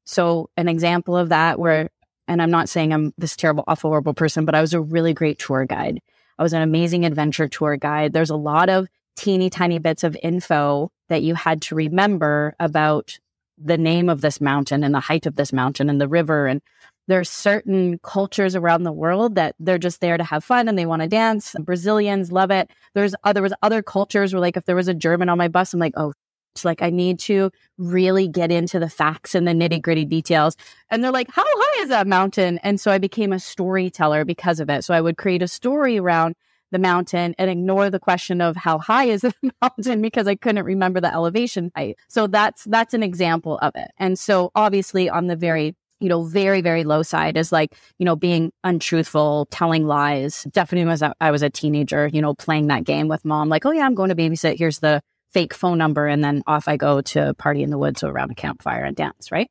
So an example of that where and I'm not saying I'm this terrible, awful, horrible person, but I was a really great tour guide. I was an amazing adventure tour guide. There's a lot of teeny tiny bits of info that you had to remember about the name of this mountain and the height of this mountain and the river and there's certain cultures around the world that they're just there to have fun and they want to dance. Brazilians love it. There's uh, there was other cultures where like if there was a German on my bus, I'm like, oh, it's like I need to really get into the facts and the nitty gritty details. And they're like, how high is that mountain? And so I became a storyteller because of it. So I would create a story around the mountain and ignore the question of how high is the mountain because I couldn't remember the elevation height. So that's that's an example of it. And so obviously on the very you know, very, very low side is like, you know, being untruthful, telling lies. Definitely was I was a teenager, you know, playing that game with mom, like, oh yeah, I'm going to babysit. Here's the fake phone number. And then off I go to party in the woods or around a campfire and dance, right?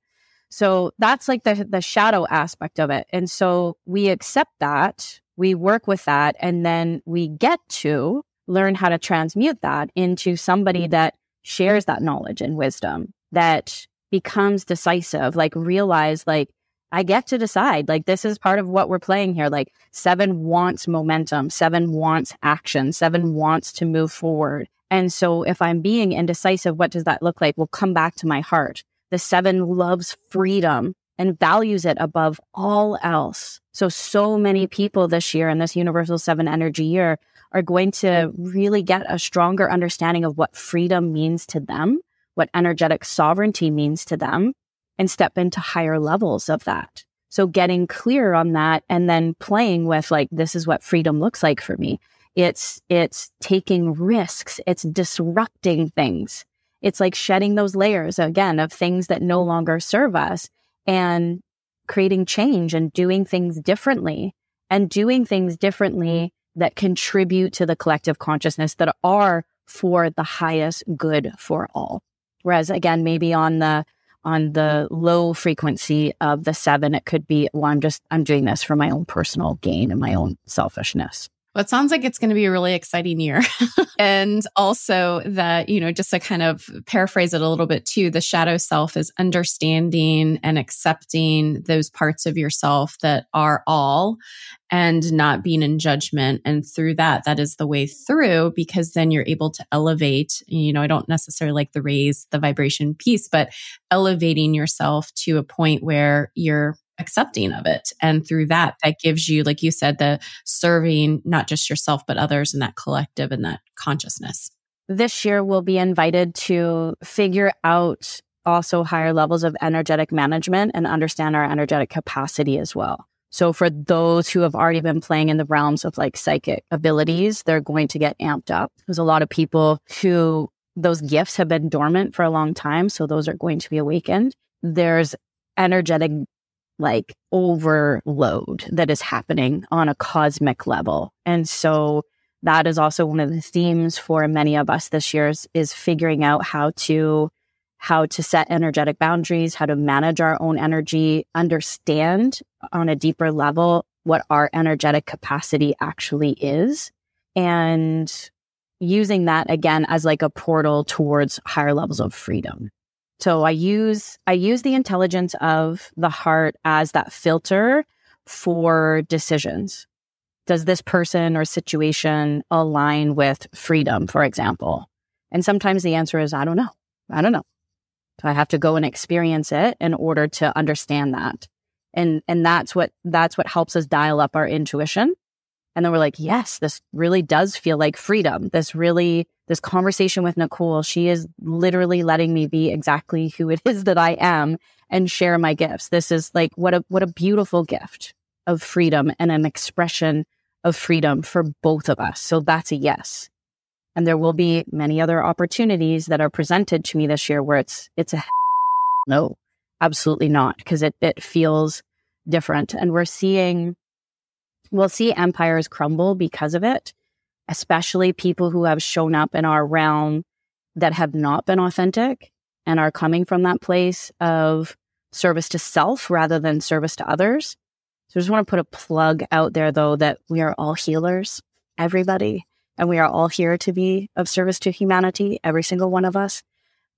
So that's like the the shadow aspect of it. And so we accept that, we work with that, and then we get to learn how to transmute that into somebody that shares that knowledge and wisdom that becomes decisive, like realize like I get to decide. Like this is part of what we're playing here. Like seven wants momentum, seven wants action, seven wants to move forward. And so if I'm being indecisive, what does that look like? We'll come back to my heart. The seven loves freedom and values it above all else. So, so many people this year in this universal seven energy year are going to really get a stronger understanding of what freedom means to them, what energetic sovereignty means to them, and step into higher levels of that. So getting clear on that and then playing with like, this is what freedom looks like for me. It's, it's taking risks. It's disrupting things. It's like shedding those layers again of things that no longer serve us and creating change and doing things differently and doing things differently that contribute to the collective consciousness that are for the highest good for all. Whereas again, maybe on the on the low frequency of the seven, it could be, well, I'm just I'm doing this for my own personal gain and my own selfishness. Well, it sounds like it's going to be a really exciting year. and also that, you know, just to kind of paraphrase it a little bit too, the shadow self is understanding and accepting those parts of yourself that are all and not being in judgment. And through that, that is the way through because then you're able to elevate. You know, I don't necessarily like the raise the vibration piece, but elevating yourself to a point where you're accepting of it. And through that, that gives you, like you said, the serving not just yourself, but others and that collective and that consciousness. This year, we'll be invited to figure out also higher levels of energetic management and understand our energetic capacity as well. So for those who have already been playing in the realms of like psychic abilities, they're going to get amped up. There's a lot of people who those gifts have been dormant for a long time. So those are going to be awakened. There's energetic like overload that is happening on a cosmic level. And so that is also one of the themes for many of us this year is, is figuring out how to how to set energetic boundaries, how to manage our own energy, understand on a deeper level what our energetic capacity actually is and using that again as like a portal towards higher levels of freedom. So I use, I use the intelligence of the heart as that filter for decisions. Does this person or situation align with freedom, for example? And sometimes the answer is, I don't know. I don't know. So I have to go and experience it in order to understand that. And, and that's what, that's what helps us dial up our intuition. And then we're like, yes, this really does feel like freedom. This really this conversation with Nicole, she is literally letting me be exactly who it is that I am and share my gifts. This is like what a what a beautiful gift of freedom and an expression of freedom for both of us. So that's a yes. And there will be many other opportunities that are presented to me this year where it's it's a no, absolutely not because it it feels different and we're seeing we'll see empires crumble because of it especially people who have shown up in our realm that have not been authentic and are coming from that place of service to self rather than service to others. So I just want to put a plug out there though that we are all healers, everybody, and we are all here to be of service to humanity, every single one of us.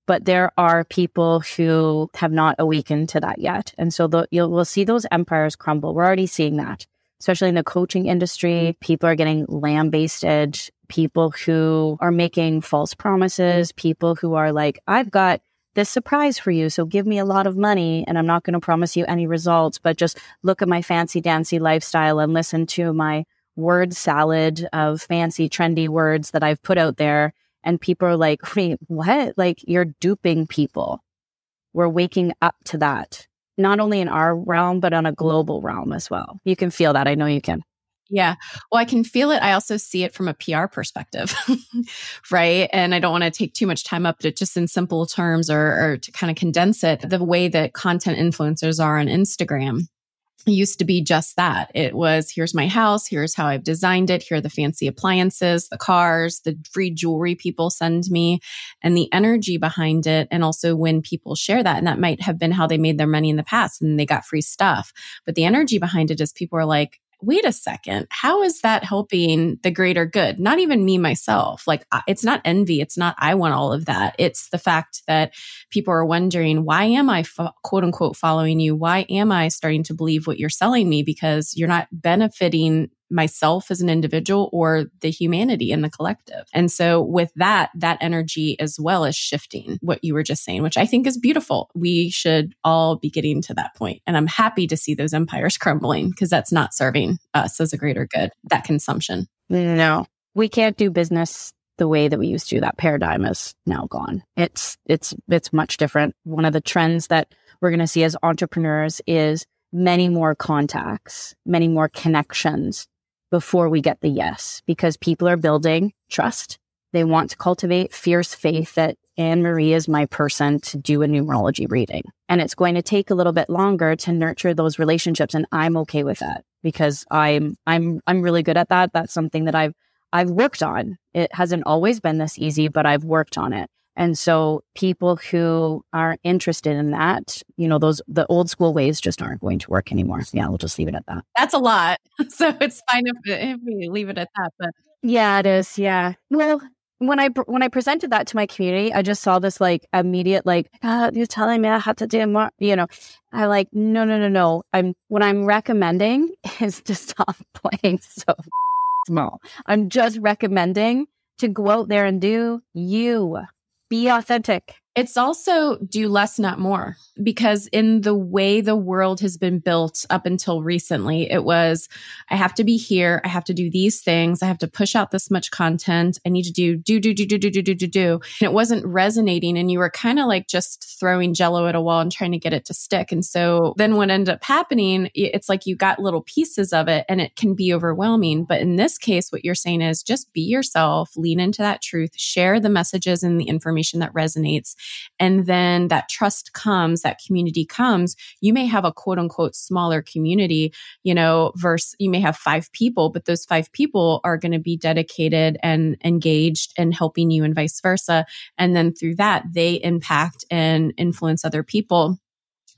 But there are people who have not awakened to that yet. And so the, you'll, we'll see those empires crumble. We're already seeing that especially in the coaching industry. Mm-hmm. People are getting lambasted, people who are making false promises, mm-hmm. people who are like, I've got this surprise for you. So give me a lot of money and I'm not going to promise you any results, but just look at my fancy dancy lifestyle and listen to my word salad of fancy trendy words that I've put out there. And people are like, wait, what? Like you're duping people. We're waking up to that not only in our realm, but on a global realm as well. You can feel that. I know you can. Yeah. Well, I can feel it. I also see it from a PR perspective, right? And I don't want to take too much time up, but just in simple terms or, or to kind of condense it, the way that content influencers are on Instagram used to be just that. It was here's my house, here's how I've designed it, here are the fancy appliances, the cars, the free jewelry people send me, and the energy behind it. And also when people share that, and that might have been how they made their money in the past and they got free stuff. But the energy behind it is people are like, wait a second, how is that helping the greater good? Not even me myself. Like, it's not envy. It's not, I want all of that. It's the fact that people are wondering, why am I fo- quote unquote following you? Why am I starting to believe what you're selling me? Because you're not benefiting myself as an individual or the humanity in the collective. And so with that, that energy as well is shifting what you were just saying, which I think is beautiful. We should all be getting to that point. And I'm happy to see those empires crumbling because that's not serving us as a greater good, that consumption. No, we can't do business the way that we used to. That paradigm is now gone. It's, it's, it's much different. One of the trends that we're going to see as entrepreneurs is many more contacts, many more connections before we get the yes, because people are building trust. They want to cultivate fierce faith that AnnMarie is my person to do a numerology reading. And it's going to take a little bit longer to nurture those relationships. And I'm okay with that because I'm, I'm, I'm really good at that. That's something that I've, I've worked on. It hasn't always been this easy, but I've worked on it. And so people who are interested in that, you know, those the old school ways just aren't going to work anymore. Yeah, we'll just leave it at that. That's a lot. So it's fine if, if we leave it at that. But yeah, it is. Yeah. Well, when I when I presented that to my community, I just saw this like immediate like ah, you're telling me I have to do more. You know, I like no no no no. I'm what I'm recommending is to stop playing so small. I'm just recommending to go out there and do you be authentic. It's also do less, not more, because in the way the world has been built up until recently, it was I have to be here. I have to do these things. I have to push out this much content. I need to do, do, do, do, do, do, do, do, do, do. And it wasn't resonating. And you were kind of like just throwing jello at a wall and trying to get it to stick. And so then what ended up happening, it's like you got little pieces of it and it can be overwhelming. But in this case, what you're saying is just be yourself, lean into that truth, share the messages and the information that resonates and then that trust comes, that community comes, you may have a quote unquote smaller community, you know, versus you may have five people, but those five people are going to be dedicated and engaged and helping you and vice versa. And then through that, they impact and influence other people.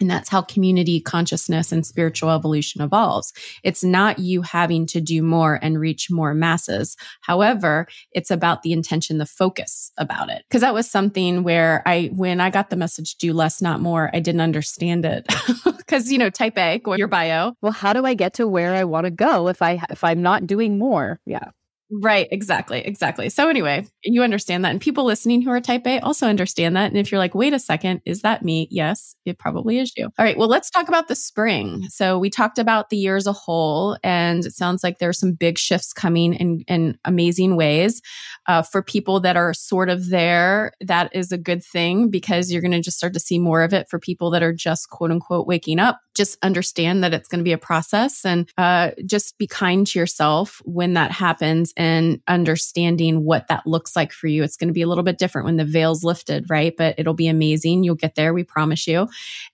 And that's how community consciousness and spiritual evolution evolves. It's not you having to do more and reach more masses. However, it's about the intention, the focus about it. Cause that was something where I, when I got the message, do less, not more, I didn't understand it. Cause, you know, type A, your bio. Well, how do I get to where I want to go if I, if I'm not doing more? Yeah. Right, exactly, exactly. So anyway, you understand that. And people listening who are type A also understand that. And if you're like, wait a second, is that me? Yes, it probably is you. All right, well, let's talk about the spring. So we talked about the year as a whole, and it sounds like there's some big shifts coming in, in amazing ways. Uh, for people that are sort of there, that is a good thing because you're going to just start to see more of it. For people that are just quote unquote waking up, just understand that it's going to be a process and uh, just be kind to yourself when that happens and understanding what that looks like for you. It's going to be a little bit different when the veil's lifted, right? But it'll be amazing. You'll get there, we promise you.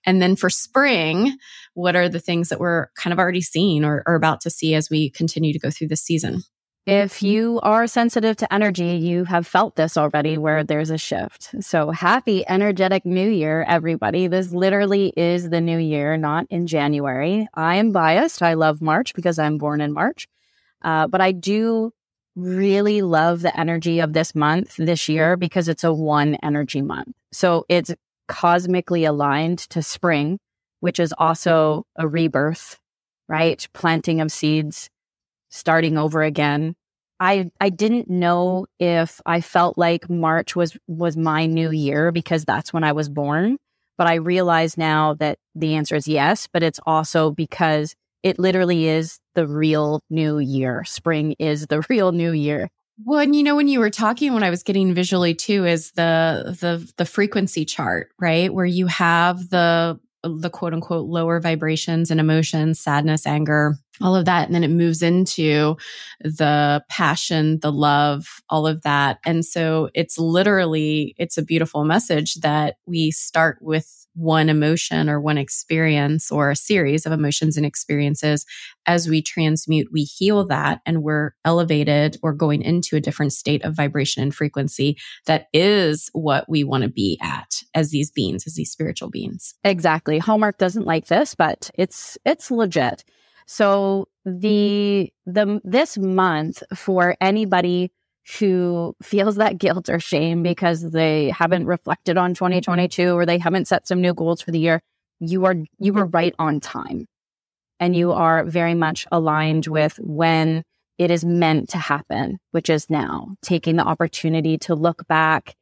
And then for spring, what are the things that we're kind of already seeing or, or about to see as we continue to go through this season? If you are sensitive to energy, you have felt this already where there's a shift. So happy energetic new year, everybody. This literally is the new year, not in January. I am biased. I love March because I'm born in March. Uh, but I do really love the energy of this month this year because it's a one energy month. So it's cosmically aligned to spring, which is also a rebirth, right? Planting of seeds starting over again. I I didn't know if I felt like March was was my new year because that's when I was born, but I realize now that the answer is yes, but it's also because it literally is the real new year. Spring is the real new year. Well, and you know, when you were talking, when I was getting visually too, is the the the frequency chart, right? Where you have the the quote unquote lower vibrations and emotions, sadness, anger, all of that. And then it moves into the passion, the love, all of that. And so it's literally, it's a beautiful message that we start with one emotion or one experience or a series of emotions and experiences. As we transmute, we heal that and we're elevated or going into a different state of vibration and frequency that is what we want to be at as these beings, as these spiritual beings. Exactly. Hallmark doesn't like this, but it's, it's legit. So mm-hmm. the, the, this month for anybody who feels that guilt or shame because they haven't reflected on 2022 or they haven't set some new goals for the year, you are you are right on time. and you are very much aligned with when it is meant to happen, which is now taking the opportunity to look back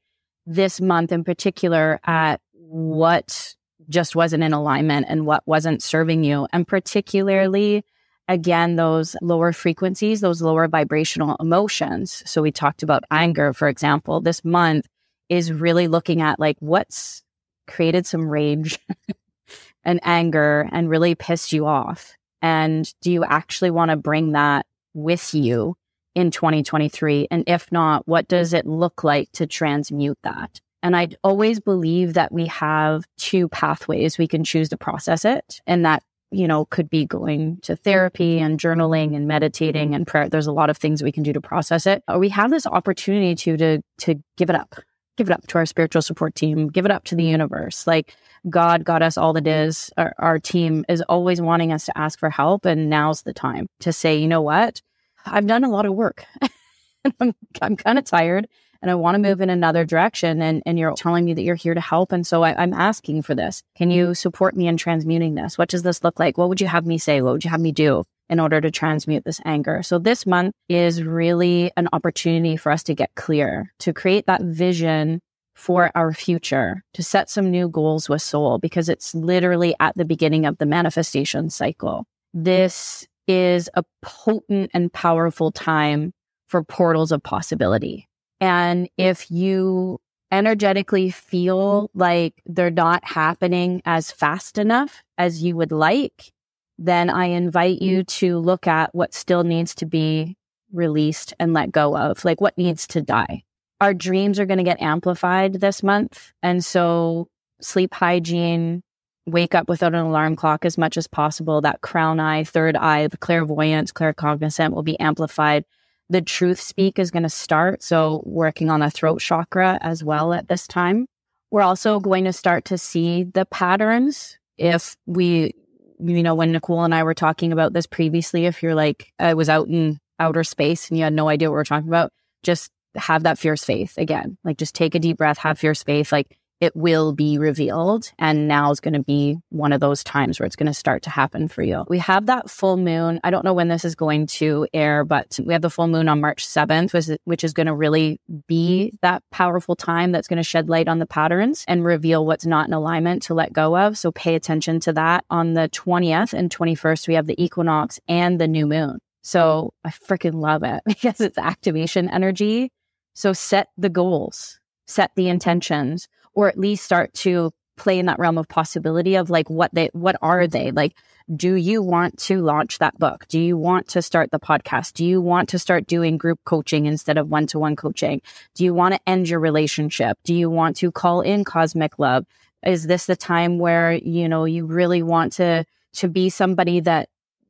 this month in particular at what just wasn't in alignment and what wasn't serving you. And particularly, again, those lower frequencies, those lower vibrational emotions. So we talked about anger, for example, this month is really looking at like what's created some rage and anger and really pissed you off. And do you actually want to bring that with you in 2023? And if not, what does it look like to transmute that? And I always believe that we have two pathways we can choose to process it. And that, you know, could be going to therapy and journaling and meditating and prayer. There's a lot of things we can do to process it. Or we have this opportunity to, to, to give it up, give it up to our spiritual support team, give it up to the universe. Like God got us all that is. Our, our team is always wanting us to ask for help. And now's the time to say, you know what? I've done a lot of work. I'm, I'm kind of tired and I want to move in another direction. And, and you're telling me that you're here to help. And so I, I'm asking for this. Can you mm-hmm. support me in transmuting this? What does this look like? What would you have me say? What would you have me do? in order to transmute this anger. So this month is really an opportunity for us to get clear, to create that vision for our future, to set some new goals with soul, because it's literally at the beginning of the manifestation cycle. This is a potent and powerful time for portals of possibility. And if you energetically feel like they're not happening as fast enough as you would like, then I invite you to look at what still needs to be released and let go of, like what needs to die. Our dreams are going to get amplified this month. And so sleep hygiene, wake up without an alarm clock as much as possible. That crown eye, third eye, the clairvoyance, claircognizant will be amplified the truth speak is going to start. So, working on the throat chakra as well at this time. We're also going to start to see the patterns. If we, you know, when Nicole and I were talking about this previously, if you're like, I was out in outer space and you had no idea what we're talking about, just have that fierce faith again. Like, just take a deep breath, have fierce faith. Like, it will be revealed. And now is going to be one of those times where it's going to start to happen for you. We have that full moon. I don't know when this is going to air, but we have the full moon on March 7th, which is going to really be that powerful time that's going to shed light on the patterns and reveal what's not in alignment to let go of. So pay attention to that. On the 20th and 21st, we have the equinox and the new moon. So I freaking love it because it's activation energy. So set the goals, set the intentions or at least start to play in that realm of possibility of like what they what are they? Like do you want to launch that book? Do you want to start the podcast? Do you want to start doing group coaching instead of one-to-one coaching? Do you want to end your relationship? Do you want to call in cosmic love? Is this the time where you know you really want to to be somebody that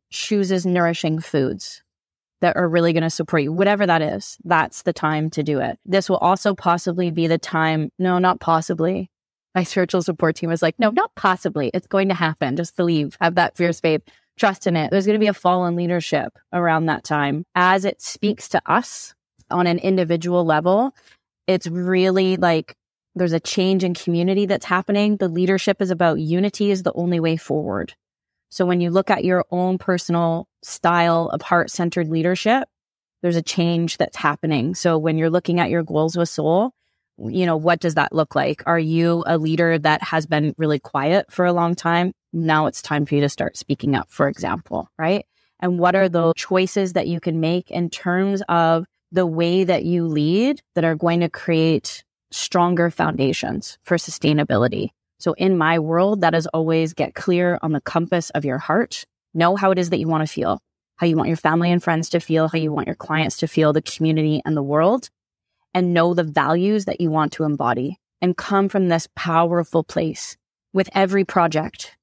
chooses nourishing foods that are really going to support you, whatever that is, that's the time to do it. This will also possibly be the time. No, not possibly. My spiritual support team was like, no, not possibly. It's going to happen. Just believe, have that fierce faith, trust in it. There's going to be a fall in leadership around that time as it speaks to us on an individual level. It's really like there's a change in community that's happening. The leadership is about unity is the only way forward. So when you look at your own personal style of heart centered leadership, there's a change that's happening. So when you're looking at your goals with soul, you know, what does that look like? Are you a leader that has been really quiet for a long time? Now it's time for you to start speaking up, for example, right? And what are mm-hmm. the choices that you can make in terms of the way that you lead that are going to create stronger foundations for sustainability? So in my world, that is always get clear on the compass of your heart. Know how it is that you want to feel, how you want your family and friends to feel, how you want your clients to feel, the community and the world, and know the values that you want to embody and come from this powerful place with every project,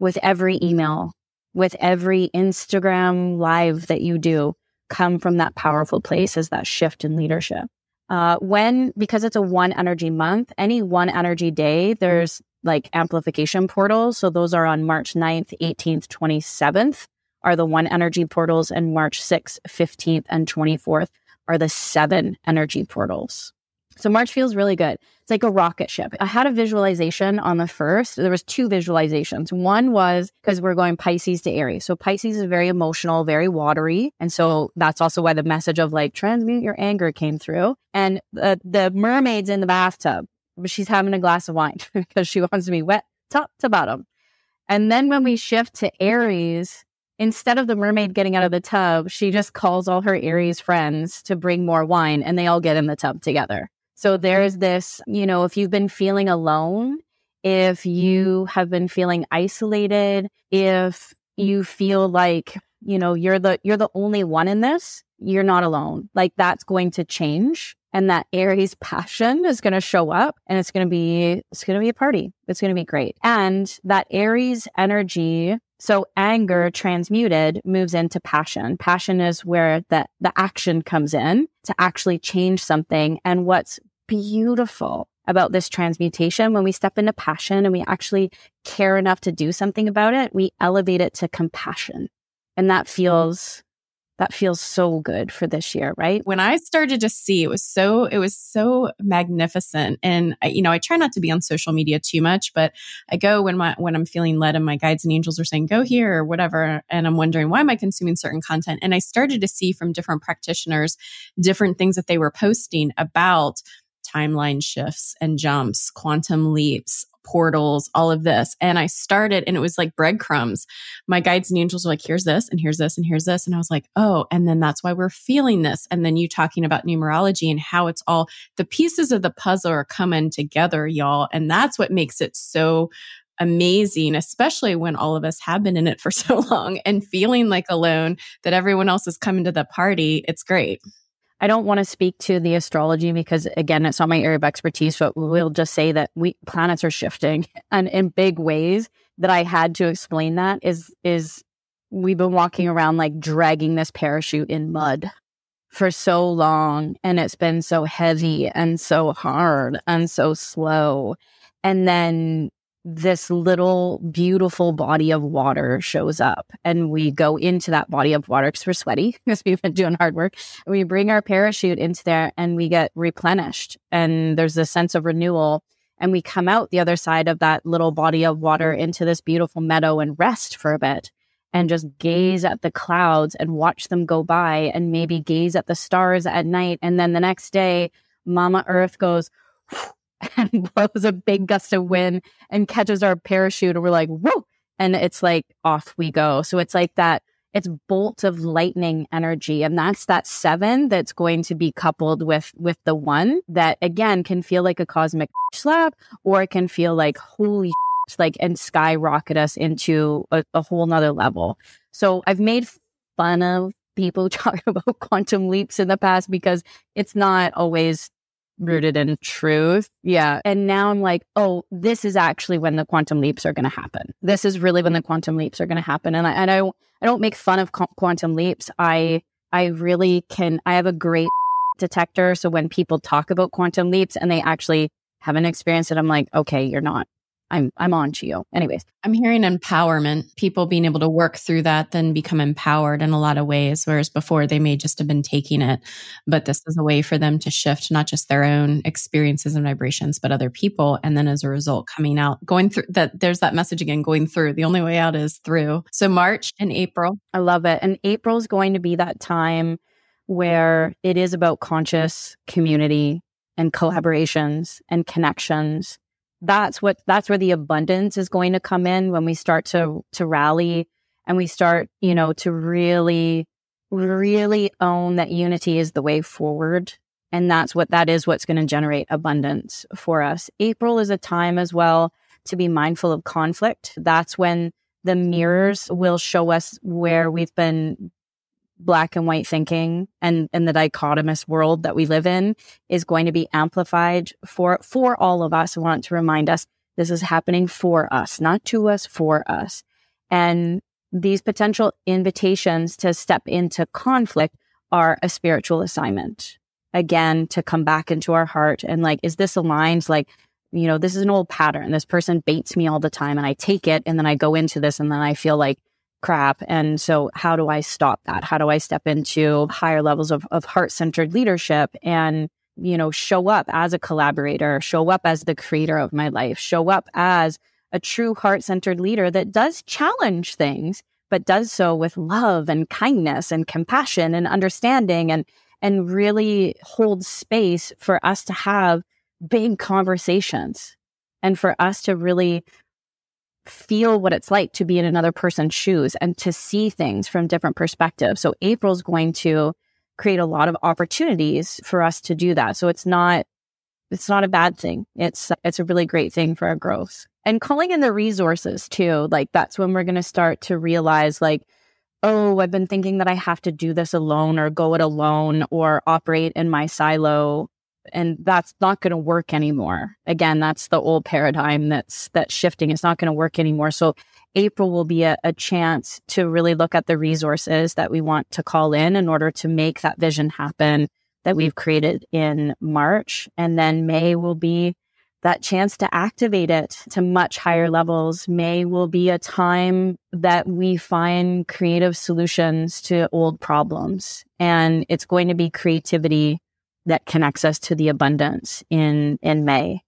with every email, with every Instagram live that you do. Come from that powerful place as that shift in leadership. Uh, when, because it's a one energy month, any one energy day, there's like amplification portals. So those are on March 9th, 18th, 27th are the one energy portals, and March 6th, 15th, and 24th are the seven energy portals. So March feels really good. It's like a rocket ship. I had a visualization on the first. There was two visualizations. One was because we're going Pisces to Aries. So Pisces is very emotional, very watery. And so that's also why the message of like transmute your anger came through. And the, the mermaid's in the bathtub, but she's having a glass of wine because she wants to be wet top to bottom. And then when we shift to Aries, instead of the mermaid getting out of the tub, she just calls all her Aries friends to bring more wine and they all get in the tub together. So there's this, you know, if you've been feeling alone, if you mm-hmm. have been feeling isolated, if you feel like, you know, you're the you're the only one in this, you're not alone. Like that's going to change and that Aries passion is going to show up and it's going to be it's going to be a party. It's going to be great. And that Aries energy so anger transmuted moves into passion. Passion is where the, the action comes in to actually change something. And what's beautiful about this transmutation, when we step into passion and we actually care enough to do something about it, we elevate it to compassion. And that mm-hmm. feels that feels so good for this year, right? When I started to see, it was so it was so magnificent, and I, you know, I try not to be on social media too much, but I go when my when I'm feeling led, and my guides and angels are saying go here or whatever, and I'm wondering why am I consuming certain content, and I started to see from different practitioners different things that they were posting about timeline shifts and jumps, quantum leaps, portals, all of this. And I started and it was like breadcrumbs. My guides and angels were like, here's this and here's this and here's this. And I was like, oh, and then that's why we're feeling this. And then you talking about numerology and how it's all the pieces of the puzzle are coming together, y'all. And that's what makes it so amazing, especially when all of us have been in it for so long and feeling like alone that everyone else is coming to the party. It's great. I don't want to speak to the astrology because again, it's not my area of expertise, but we'll just say that we planets are shifting and in big ways that I had to explain that is is we've been walking around like dragging this parachute in mud for so long and it's been so heavy and so hard and so slow. And then this little beautiful body of water shows up and we go into that body of water because we're sweaty because we've been doing hard work. We bring our parachute into there and we get replenished and there's a sense of renewal. And we come out the other side of that little body of water into this beautiful meadow and rest for a bit and just gaze at the clouds and watch them go by and maybe gaze at the stars at night. And then the next day, Mama Earth goes, and blows a big gust of wind and catches our parachute and we're like, whoa. And it's like off we go. So it's like that, it's bolt of lightning energy. And that's that seven that's going to be coupled with, with the one that again can feel like a cosmic slap or it can feel like holy like and skyrocket us into a, a whole nother level. So I've made fun of people talking about quantum leaps in the past because it's not always Mm-hmm. rooted in truth. Yeah. And now I'm like, oh, this is actually when the quantum leaps are going to happen. This is really when the quantum leaps are going to happen. And I, and I, don't I don't make fun of quantum leaps. I, I really can, I have a great detector. So when people talk about quantum leaps and they actually haven't experienced it, I'm like, okay, you're not I'm I'm on to you. Anyways, I'm hearing empowerment, people being able to work through that, then become empowered in a lot of ways. Whereas before they may just have been taking it, but this is a way for them to shift not just their own experiences and vibrations, but other people, and then as a result, coming out, going through that. There's that message again, going through. The only way out is through. So March and April. I love it, and April is going to be that time where it is about conscious community and collaborations and connections that's what that's where the abundance is going to come in when we start to to rally and we start you know to really really own that unity is the way forward. And that's what that is what's going to generate abundance for us. April is a time as well to be mindful of conflict. That's when the mirrors will show us where we've been black and white thinking and, and the dichotomous world that we live in is going to be amplified for, for all of us. Want to remind us this is happening for us, not to us, for us. And these potential invitations to step into conflict are a spiritual assignment. Again, to come back into our heart and like, is this aligned? Like, you know, this is an old pattern. This person baits me all the time and I take it and then I go into this and then I feel like crap. And so how do I stop that? How do I step into higher levels of, of heart centered leadership and you know, show up as a collaborator, show up as the creator of my life, show up as a true heart centered leader that does challenge things, but does so with love and kindness and compassion and understanding and, and really hold space for us to have big conversations and for us to really feel what it's like to be in another person's shoes and to see things from different perspectives. So April's going to create a lot of opportunities for us to do that. So it's not it's not a bad thing. It's it's a really great thing for our growth. And calling in the resources too. Like that's when we're going to start to realize like oh, I've been thinking that I have to do this alone or go it alone or operate in my silo and that's not going to work anymore. Again, that's the old paradigm that's that's shifting. It's not going to work anymore. So April will be a, a, chance to really look at the resources that we want to call in in order to make that vision happen that we've created in March. And then May will be that chance to activate it to much higher levels. May will be a time that we find creative solutions to old problems. And it's going to be creativity that connects us to the abundance in in May.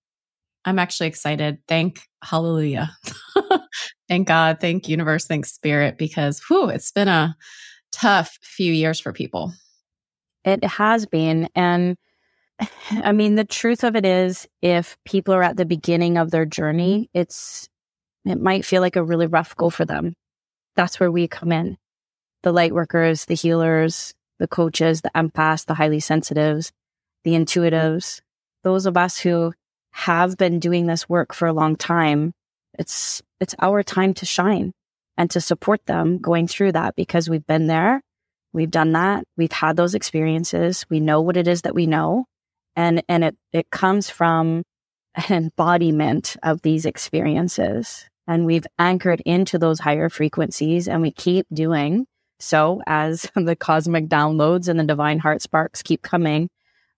I'm actually excited. Thank hallelujah. thank God, thank universe, thank spirit because whew, it's been a tough few years for people. It has been and I mean the truth of it is if people are at the beginning of their journey, it's it might feel like a really rough go for them. That's where we come in. The light workers, the healers, the coaches, the empaths, the highly sensitives the intuitives, those of us who have been doing this work for a long time, it's, it's our time to shine and to support them going through that because we've been there. We've done that. We've had those experiences. We know what it is that we know. And, and it, it comes from an embodiment of these experiences. And we've anchored into those higher frequencies and we keep doing so as the cosmic downloads and the divine heart sparks keep coming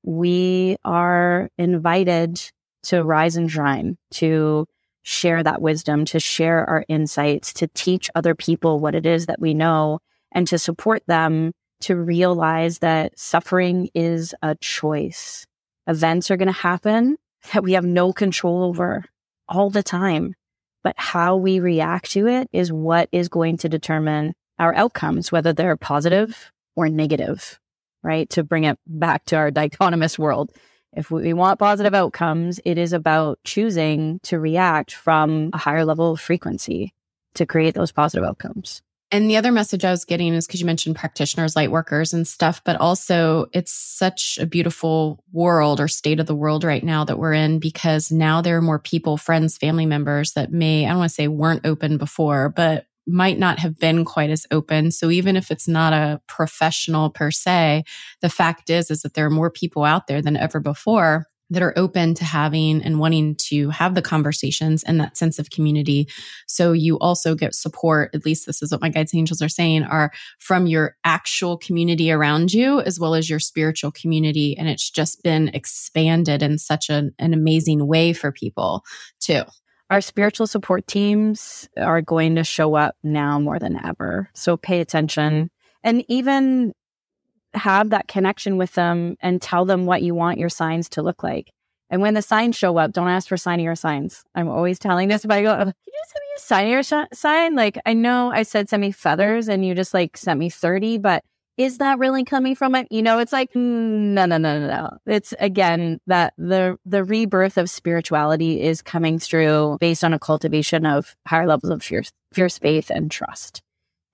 we are invited to rise and shine, to share that wisdom, to share our insights, to teach other people what it is that we know, and to support them to realize that suffering is a choice. Events are going to happen that we have no control over all the time. But how we react to it is what is going to determine our outcomes, whether they're positive or negative right? To bring it back to our dichotomous world. If we want positive outcomes, it is about choosing to react from a higher level of frequency to create those positive outcomes. And the other message I was getting is because you mentioned practitioners, light workers, and stuff, but also it's such a beautiful world or state of the world right now that we're in because now there are more people, friends, family members that may, I don't want to say weren't open before, but might not have been quite as open. So even if it's not a professional per se, the fact is, is that there are more people out there than ever before that are open to having and wanting to have the conversations and that sense of community. So you also get support, at least this is what my guides angels are saying, are from your actual community around you as well as your spiritual community. And it's just been expanded in such an, an amazing way for people too. Our spiritual support teams are going to show up now more than ever. So pay attention and even have that connection with them and tell them what you want your signs to look like. And when the signs show up, don't ask for sign of your signs. I'm always telling this, but I go, can you just send me a sign of your sh- sign? Like, I know I said send me feathers and you just like sent me 30, but is that really coming from it? You know, it's like, no, no, no, no, no. It's again that the, the rebirth of spirituality is coming through based on a cultivation of higher levels of fierce, fierce faith and trust.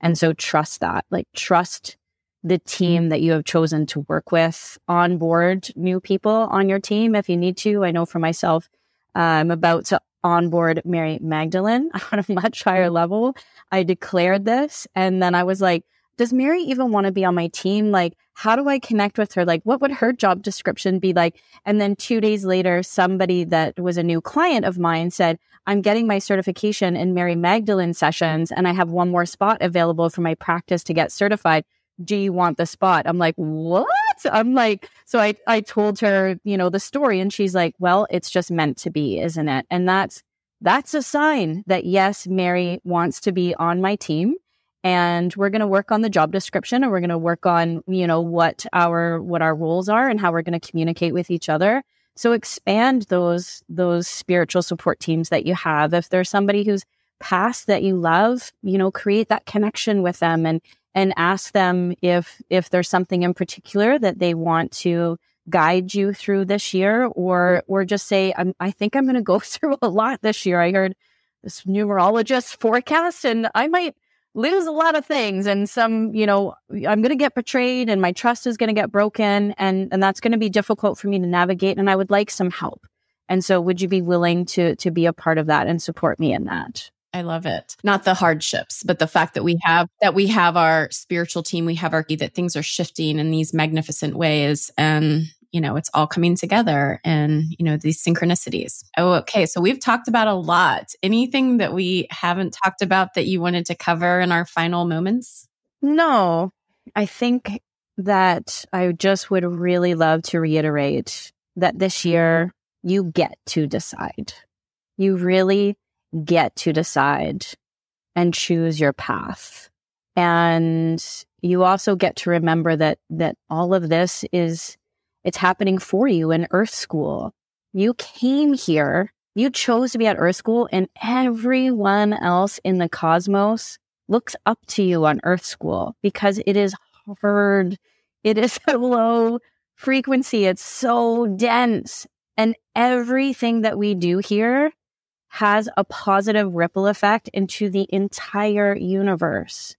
And so trust that, like trust the team that you have chosen to work with, onboard new people on your team if you need to. I know for myself, uh, I'm about to onboard Mary Magdalene on a much higher level. I declared this and then I was like, does Mary even want to be on my team? Like, how do I connect with her? Like, what would her job description be like? And then two days later, somebody that was a new client of mine said, I'm getting my certification in Mary Magdalene sessions and I have one more spot available for my practice to get certified. Do you want the spot? I'm like, what? I'm like, so I, I told her, you know, the story and she's like, well, it's just meant to be, isn't it? And that's, that's a sign that yes, Mary wants to be on my team and we're going to work on the job description and we're going to work on you know what our what our roles are and how we're going to communicate with each other. So expand those those spiritual support teams that you have. If there's somebody who's past that you love you know create that connection with them and and ask them if if there's something in particular that they want to guide you through this year or or just say i think i'm going to go through a lot this year. I heard this numerologist forecast and i might lose a lot of things and some you know i'm going to get betrayed and my trust is going to get broken and and that's going to be difficult for me to navigate and i would like some help and so would you be willing to to be a part of that and support me in that I love it. Not the hardships, but the fact that we have that we have our spiritual team, we have our that things are shifting in these magnificent ways and you know, it's all coming together and, you know, these synchronicities. Oh, okay. So we've talked about a lot. Anything that we haven't talked about that you wanted to cover in our final moments? No, I think that I just would really love to reiterate that this year you get to decide. You really get to decide and choose your path. And you also get to remember that, that all of this is it's happening for you in Earth School. You came here, you chose to be at Earth School, and everyone else in the cosmos looks up to you on Earth School because it is hard. It is a low frequency. It's so dense. And everything that we do here has a positive ripple effect into the entire universe.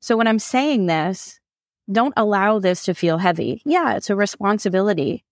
So when I'm saying this, don't allow this to feel heavy. Yeah, it's a responsibility,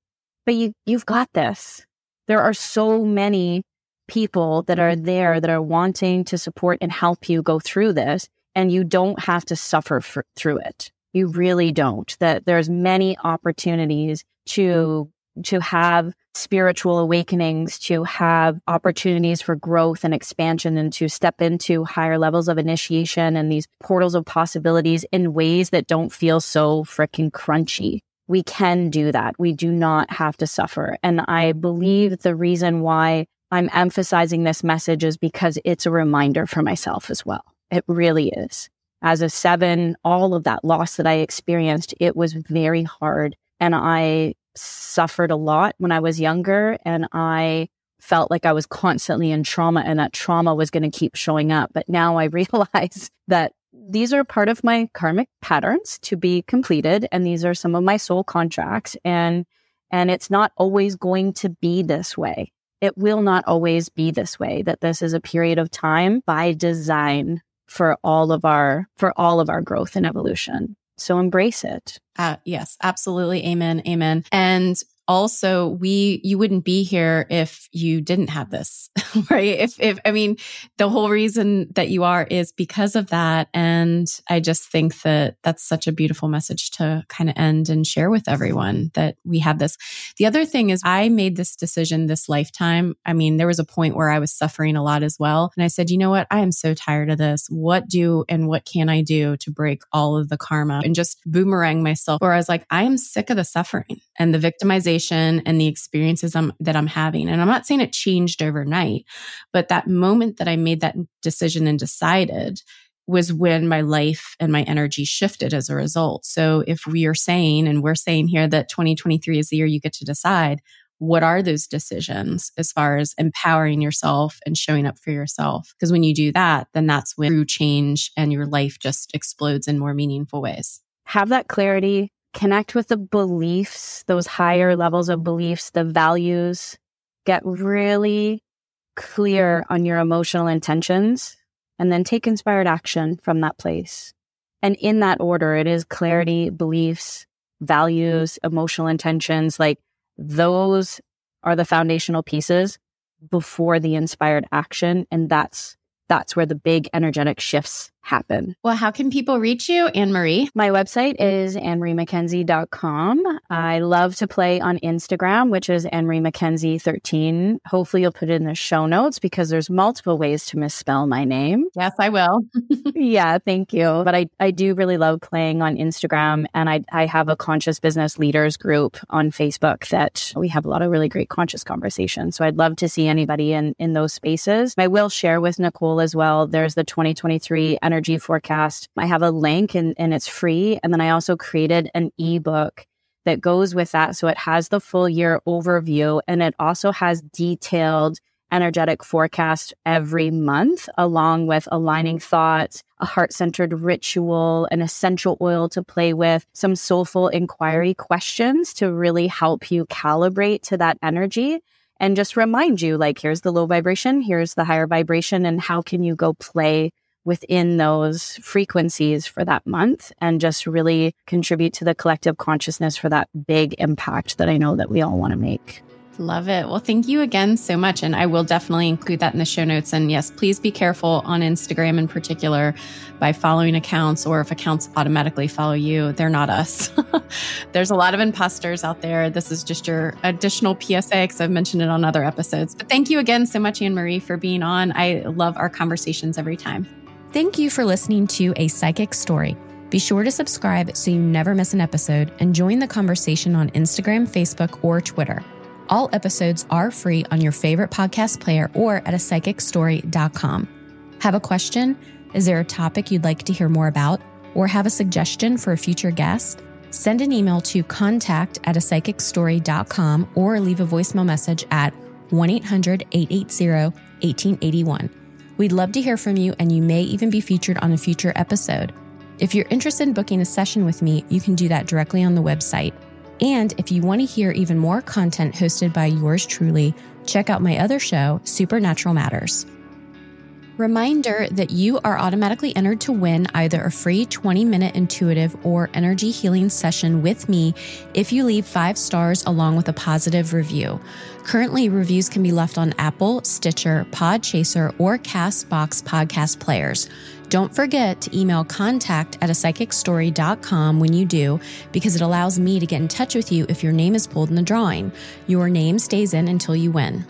but you, you've got this. There are so many people that are mm-hmm. there that are wanting to support and help you go through this, and you don't have to suffer for, through it. You really don't. That there's many opportunities to mm-hmm. to have spiritual awakenings, to have opportunities for growth and expansion, and to step into higher levels of initiation and these portals of possibilities in ways that don't feel so freaking crunchy. We can do that. We do not have to suffer. And I believe the reason why I'm emphasizing this message is because it's a reminder for myself as well. It really is. As a seven, all of that loss that I experienced, it was very hard. And I suffered a lot when I was younger and I felt like I was constantly in trauma and that trauma was going to keep showing up. But now I realize that these are part of my karmic patterns to be completed and these are some of my soul contracts and and it's not always going to be this way. It will not always be this way that this is a period of time by design for all of our for all of our growth and evolution. So embrace it. Uh, yes, absolutely. Amen. Amen. And also we you wouldn't be here if you didn't have this right? If if i mean the whole reason that you are is because of that. And i just think that that's such a beautiful message to kind of end and share with everyone that we have this. The other thing is i made this decision this lifetime. I mean there was a point where i was suffering a lot as well. And i said you know what? I am so tired of this. What do and what can i do to break all of the karma and just boomerang myself? Where i was like i am sick of the suffering and the victimization and the experiences I'm, that I'm having. And I'm not saying it changed overnight, but that moment that I made that decision and decided was when my life and my energy shifted as a result. So if we are saying, and we're saying here that 2023 is the year you get to decide, what are those decisions as far as empowering yourself and showing up for yourself? Because when you do that, then that's when true change and your life just explodes in more meaningful ways. Have that clarity, connect with the beliefs, those higher levels of beliefs, the values, get really clear mm-hmm. on your emotional intentions, and then take inspired action from that place. And in that order, it is clarity, mm-hmm. beliefs, values, mm-hmm. emotional intentions. Like those are the foundational pieces before the inspired action. And that's, that's where the big energetic shifts happen. Well, how can people reach you, AnnMarie? My website is annmariemckenzie.com. I love to play on Instagram, which is AnnMarie McKenzie 13. Hopefully, you'll put it in the show notes because there's multiple ways to misspell my name. Yes, I will. yeah, thank you. But I, I do really love playing on Instagram, and I, I have a conscious business leaders group on Facebook that we have a lot of really great conscious conversations. So I'd love to see anybody in, in those spaces. I will share with Nicole as well. There's the 2023 Energy energy forecast. I have a link and, and it's free. And then I also created an ebook that goes with that. So it has the full year overview and it also has detailed energetic forecast every month, along with aligning thoughts, a heart centered ritual, an essential oil to play with, some soulful inquiry questions to really help you calibrate to that energy and just remind you like, here's the low vibration, here's the higher vibration, and how can you go play within those frequencies for that month and just really contribute to the collective consciousness for that big impact that I know that we all want to make. Love it. Well, thank you again so much. And I will definitely include that in the show notes. And yes, please be careful on Instagram in particular by following accounts or if accounts automatically follow you, they're not us. There's a lot of imposters out there. This is just your additional PSA because I've mentioned it on other episodes. But thank you again so much, AnnMarie, for being on. I love our conversations every time. Thank you for listening to A Psychic Story. Be sure to subscribe so you never miss an episode and join the conversation on Instagram, Facebook, or Twitter. All episodes are free on your favorite podcast player or at a psychicstory.com. Have a question? Is there a topic you'd like to hear more about? Or have a suggestion for a future guest? Send an email to contact at a psychicstory.com or leave a voicemail message at 1 800 880 1881. We'd love to hear from you, and you may even be featured on a future episode. If you're interested in booking a session with me, you can do that directly on the website. And if you want to hear even more content hosted by yours truly, check out my other show, Supernatural Matters. Reminder that you are automatically entered to win either a free 20 minute intuitive or energy healing session with me if you leave five stars along with a positive review. Currently, reviews can be left on Apple, Stitcher, Podchaser, or Castbox podcast players. Don't forget to email contact at a psychicstory.com when you do, because it allows me to get in touch with you if your name is pulled in the drawing. Your name stays in until you win.